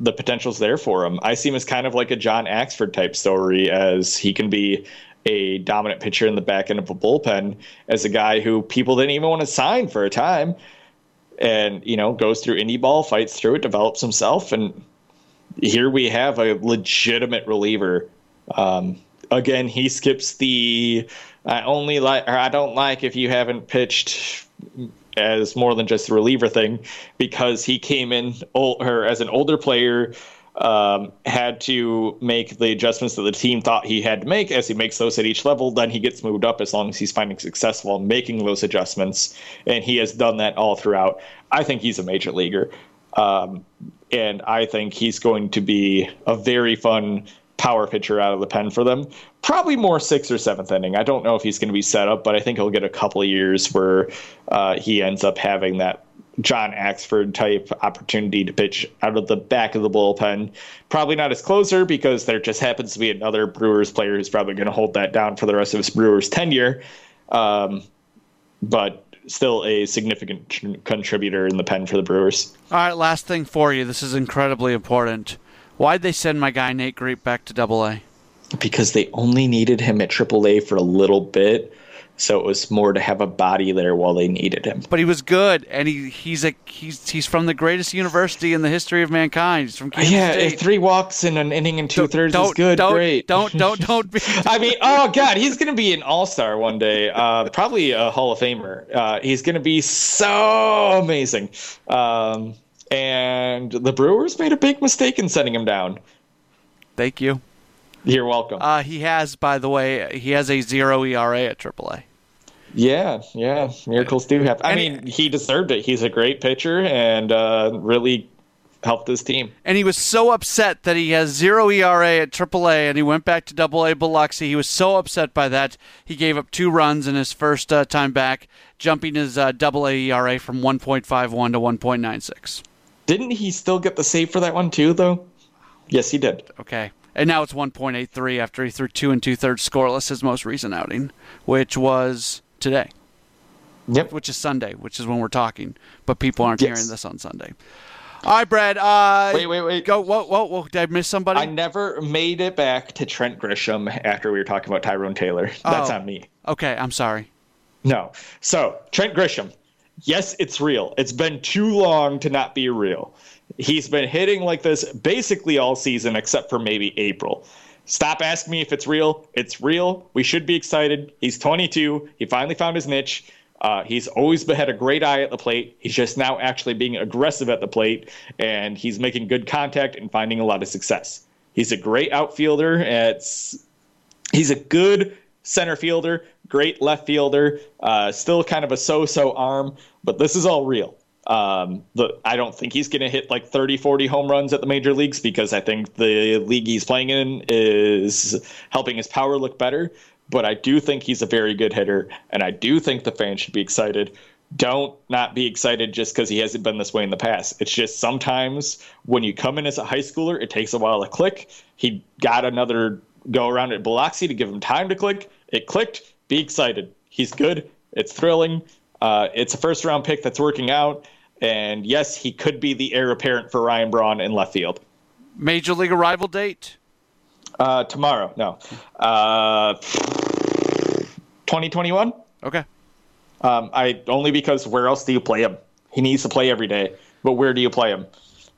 the potential's there for him. I see him as kind of like a John Axford type story, as he can be a dominant pitcher in the back end of a bullpen, as a guy who people didn't even want to sign for a time, and you know goes through indie ball, fights through it, develops himself, and here we have a legitimate reliever. Um, again, he skips the I only like or I don't like if you haven't pitched as more than just a reliever thing because he came in old, or as an older player um, had to make the adjustments that the team thought he had to make. As he makes those at each level, then he gets moved up as long as he's finding success in making those adjustments. And he has done that all throughout. I think he's a major leaguer. Um, and I think he's going to be a very fun power pitcher out of the pen for them. Probably more sixth or seventh inning. I don't know if he's going to be set up, but I think he'll get a couple of years where uh, he ends up having that John Axford type opportunity to pitch out of the back of the bullpen. Probably not as closer because there just happens to be another Brewers player who's probably going to hold that down for the rest of his Brewers tenure. Um, but still a significant contributor in the pen for the Brewers. All right, last thing for you. This is incredibly important. Why'd they send my guy Nate Griep back to Double A? Because they only needed him at Triple A for a little bit, so it was more to have a body there while they needed him. But he was good, and he he's a he's he's from the greatest university in the history of mankind. He's from Kansas yeah, State. three walks in an inning and two thirds is good. Don't, Great. Don't don't don't. Be, I mean, oh god, he's gonna be an all star one day. Uh, probably a Hall of Famer. Uh, he's gonna be so amazing. Um, and the Brewers made a big mistake in sending him down. Thank you. You're welcome. Uh, he has, by the way, he has a zero ERA at AAA. Yeah, yeah, miracles do happen. I mean, he deserved it. He's a great pitcher and uh, really helped his team. And he was so upset that he has zero ERA at AAA and he went back to AA Biloxi. He was so upset by that. He gave up two runs in his first uh, time back, jumping his uh, AA ERA from 1.51 to 1.96. Didn't he still get the save for that one too, though? Yes, he did. Okay. And now it's 1.83 after he threw two and two thirds scoreless his most recent outing, which was today. Yep. Which is Sunday, which is when we're talking. But people aren't Yes. hearing this on Sunday. All right, Brad. Uh, Wait, wait, wait. Go. Whoa, whoa, whoa. Did I miss somebody? I never made it back to Trent Grisham after we were talking about Tyrone Taylor. That's Oh. on me. okay, I'm sorry. No. So, Trent Grisham, yes, it's real. It's been too long to not be real. He's been hitting like this basically all season except for maybe April. Stop asking me if it's real. It's real. We should be excited. He's 22. He finally found his niche. Uh, he's always had a great eye at the plate. He's just now actually being aggressive at the plate, and he's making good contact and finding a lot of success. He's a great outfielder. It's he's a good center fielder, great left fielder, uh, still kind of a so-so arm, but this is all real. Um, the, I don't think he's going to hit like 30, 40 home runs at the major leagues because I think the league he's playing in is helping his power look better. But I do think he's a very good hitter, and I do think the fans should be excited. Don't not be excited just because he hasn't been this way in the past. It's just sometimes when you come in as a high schooler, it takes a while to click. He got another go around at Biloxi to give him time to click. It clicked. Be excited. He's good. It's thrilling. Uh, it's a first round pick that's working out. And yes, he could be the heir apparent for Ryan Braun in left field. Major League arrival date. Uh, tomorrow, no. Uh, 2021? Okay. Um, I only because where else do you play him? He needs to play every day, but where do you play him?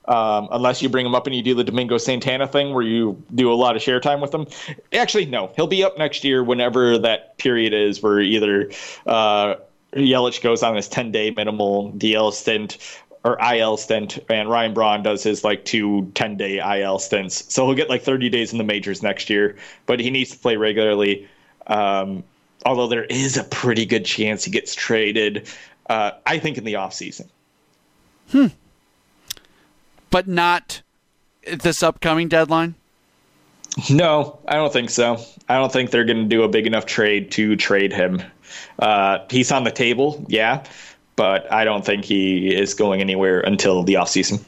Um, unless you bring him up and you do the Domingo Santana thing where you do a lot of share time with him. Actually, no, he'll be up next year whenever that period is where either uh, Yelich goes on his 10 day minimal DL stint or IL stint, and Ryan Braun does his like two 10 day IL stints. So he'll get like 30 days in the majors next year, but he needs to play regularly. Um, although there is a pretty good chance he gets traded, uh, I think in the offseason. But not this upcoming deadline. No, I don't think so. I don't think they're going to do a big enough trade to trade him. Uh, he's on the table, yeah, but I don't think he is going anywhere until the offseason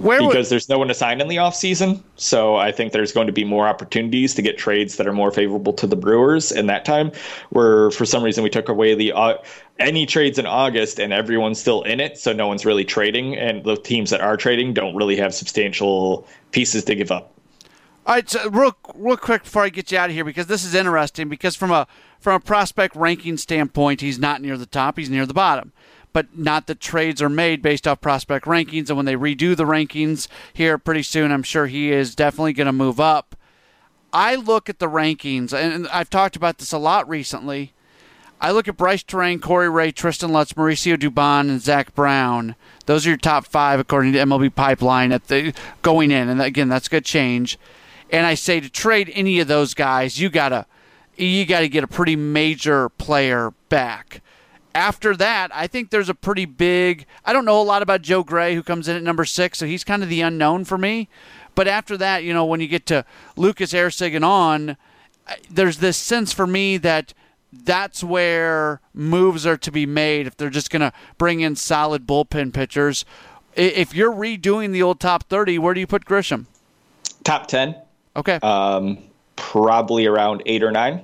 Where would, because there's no one to sign in the offseason. So I think there's going to be more opportunities to get trades that are more favorable to the Brewers in that time. Where for some reason we took away the uh, any trades in August and everyone's still in it, so no one's really trading, and the teams that are trading don't really have substantial pieces to give up. All right, so real real quick before I get you out of here because this is interesting because from a from a prospect ranking standpoint, he's not near the top, he's near the bottom. But not that trades are made based off prospect rankings, and when they redo the rankings here pretty soon, I'm sure he is definitely going to move up. I look at the rankings, and I've talked about this a lot recently. I look at Brice Turang, Corey Ray, Tristen Lutz, Mauricio Dubon, and Zach Brown. Those are your top five according to MLB Pipeline at the going in, and again, that's a good change. And I say to trade any of those guys, you gotta you gotta get a pretty major player back. After that, I think there's a pretty big. I don't know a lot about Joe Gray, who comes in at number six, so he's kind of the unknown for me. But after that, you know, when you get to Lucas Erceg and on, there's this sense for me that that's where moves are to be made if they're just going to bring in solid bullpen pitchers. If you're redoing the old top 30, where do you put Grisham? Top 10, Okay. um, probably around eight or nine.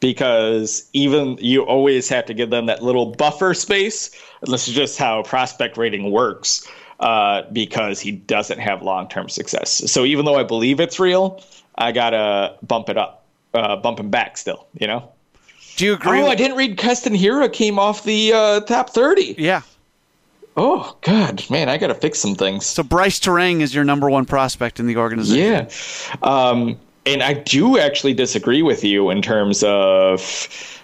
Because even you always have to give them that little buffer space. And this is just how prospect rating works. Uh, because he doesn't have long term success. So even though I believe it's real, I gotta bump it up, uh, bump him back still. You know. do you agree? Oh, with- I didn't read Keston Hiura came off the uh, top thirty. yeah. Oh God, man, I gotta fix some things. So Brice Turang is your number one prospect in the organization. Yeah. Um, and I do actually disagree with you in terms of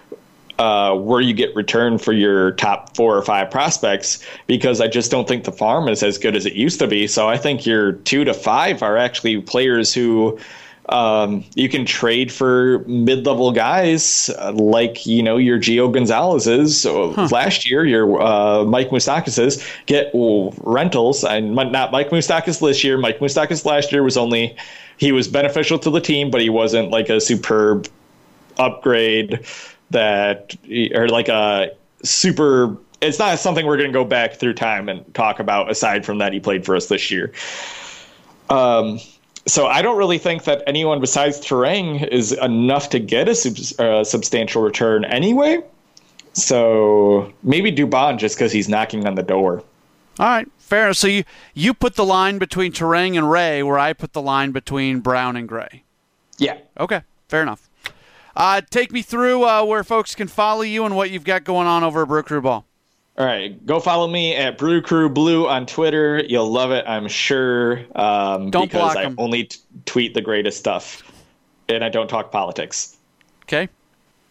uh, where you get return for your top four or five prospects because I just don't think the farm is as good as it used to be. So I think your two to five are actually players who um, you can trade for mid-level guys uh, like you know your Gio Gonzalez's so last year, your uh, Mike Moustakas get well, rentals and not Mike Moustakas this year. Mike Moustakas last year was only he was beneficial to the team, but he wasn't like a superb upgrade that or like a super it's not something we're going to go back through time and talk about. Aside from that, he played for us this year. Um, so I don't really think that anyone besides Turang is enough to get a sub- uh, substantial return anyway. So maybe Dubon just because he's knocking on the door. All right, fair. So you you put the line between Turang and Ray, where I put the line between Brown and Gray. Yeah. Okay, fair enough. Uh, take me through uh, where folks can follow you and what you've got going on over at Brew Crew Ball. All right, go follow me at Brew Crew Blue on Twitter. You'll love it, I'm sure. Um, don't because block I them. only t- tweet the greatest stuff, and I don't talk politics. Okay.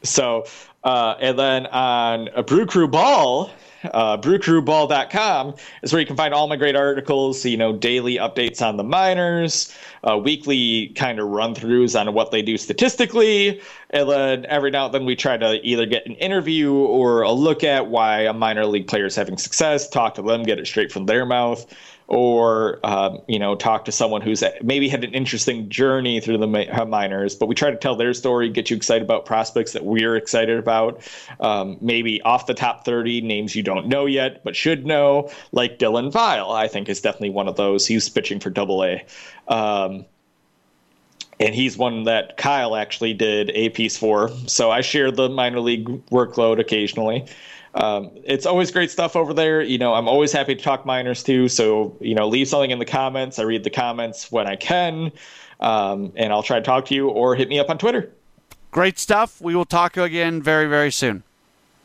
So, uh, and then on a Brew Crew Ball, uh, brewcrewball.com is where you can find all my great articles, you know, daily updates on the minors, uh, weekly kind of run throughs on what they do statistically. And then every now and then we try to either get an interview or a look at why a minor league player is having success, talk to them, get it straight from their mouth or um, you know talk to someone who's maybe had an interesting journey through the mi- minors but we try to tell their story get you excited about prospects that we're excited about um, maybe off the top 30 names you don't know yet but should know like Dylan File i think is definitely one of those he's pitching for double a um, and he's one that Kyle actually did a piece for. So I share the minor league workload occasionally. Um, it's always great stuff over there. You know, I'm always happy to talk minors too. So, you know, leave something in the comments. I read the comments when I can, um, and I'll try to talk to you or hit me up on Twitter. Great stuff. We will talk again very, very soon.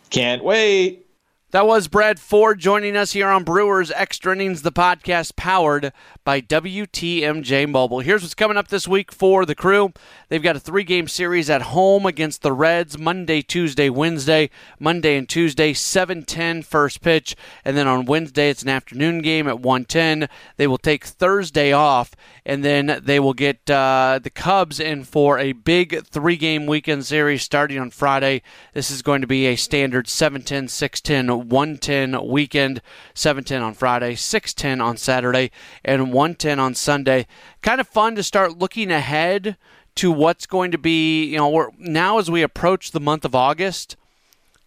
Can't wait. That was Brad Ford joining us here on Brewers Extra Innings, the podcast powered by WTMJ Mobile. Here's what's coming up this week for the crew. They've got a three game series at home against the Reds Monday, Tuesday, Wednesday. Monday and Tuesday, 7 first pitch. And then on Wednesday, it's an afternoon game at 110. They will take Thursday off, and then they will get uh, the Cubs in for a big three game weekend series starting on Friday. This is going to be a standard 710, 610, 110 weekend. 710 on Friday, 610 on Saturday, and 110 on Sunday. Kind of fun to start looking ahead to what's going to be, you know, now as we approach the month of August,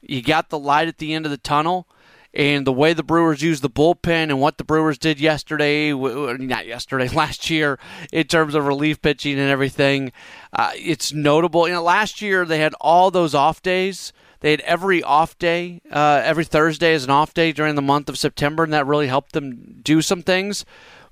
you got the light at the end of the tunnel. And the way the Brewers use the bullpen and what the Brewers did yesterday, not yesterday, last year, in terms of relief pitching and everything, uh, it's notable. You know, last year they had all those off days. They had every off day, uh, every Thursday as an off day during the month of September, and that really helped them do some things.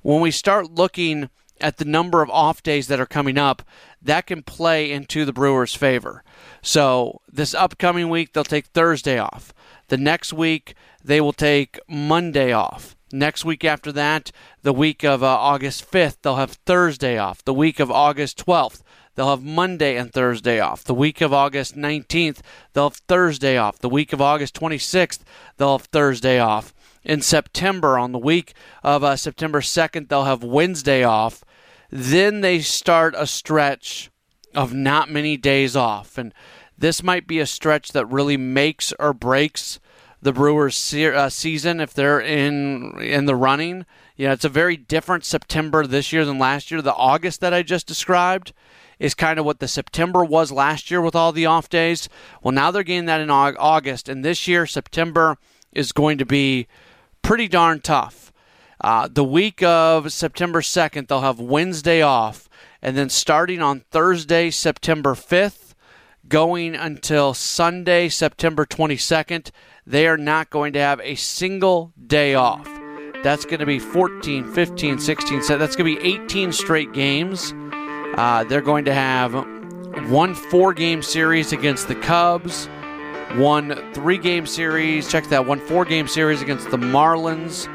When we start looking at the number of off days that are coming up, that can play into the Brewers' favor. So this upcoming week, they'll take Thursday off. The next week, they will take Monday off. Next week after that, the week of uh, August 5th, they'll have Thursday off. The week of August 12th, they'll have Monday and Thursday off. The week of August 19th, they'll have Thursday off. The week of August 26th, they'll have Thursday off. In September, on the week of uh, September 2nd, they'll have Wednesday off. Then they start a stretch of not many days off. And this might be a stretch that really makes or breaks the Brewers se- uh, season if they're in in the running. You know, it's a very different September this year than last year. The August that I just described is kind of what the September was last year with all the off days. Well, now they're getting that in August, and this year September is going to be pretty darn tough. Uh, the week of September 2nd, they'll have Wednesday off, and then starting on Thursday, September 5th, going until Sunday, September 22nd, they are not going to have a single day off. That's going to be 14, 15, 16, so that's going to be 18 straight games. Uh, they're going to have one four game series against the Cubs, one three game series, check that, one four game series against the Marlins,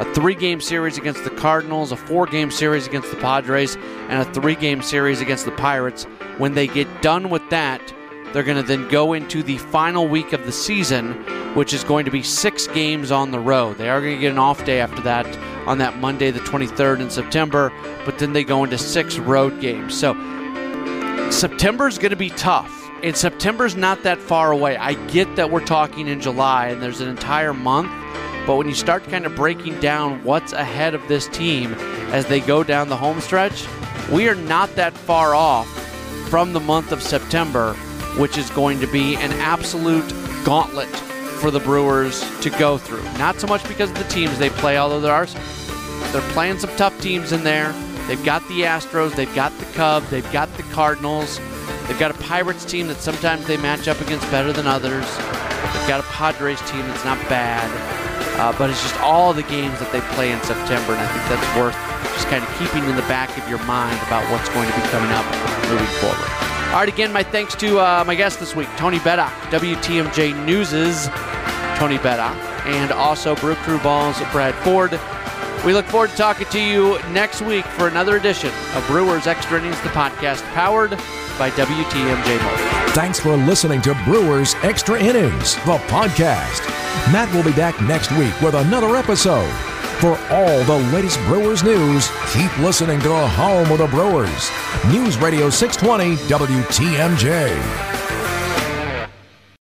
a three game series against the Cardinals, a four game series against the Padres, and a three game series against the Pirates. When they get done with that, they're going to then go into the final week of the season, which is going to be six games on the road. They are going to get an off day after that on that Monday, the 23rd in September, but then they go into six road games. So September is going to be tough. And September's not that far away. I get that we're talking in July and there's an entire month, but when you start kind of breaking down what's ahead of this team as they go down the home stretch, we are not that far off from the month of September, which is going to be an absolute gauntlet for the Brewers to go through. Not so much because of the teams they play, although there are they're playing some tough teams in there. They've got the Astros, they've got the Cubs, they've got the Cardinals. They've got a Pirates team that sometimes they match up against better than others. They've got a Padres team that's not bad. Uh, but it's just all the games that they play in September, and I think that's worth just kind of keeping in the back of your mind about what's going to be coming up moving forward. All right, again, my thanks to uh, my guest this week, Tony Bettack, WTMJ News's Tony Bettack, and also Brew Crew Balls, Brad Ford. We look forward to talking to you next week for another edition of Brewers Extra Innings, the podcast powered by WTMJ. Thanks for listening to Brewers Extra Innings, the podcast. Matt will be back next week with another episode. For all the latest Brewers news, keep listening to the home of the Brewers. News Radio 620 WTMJ.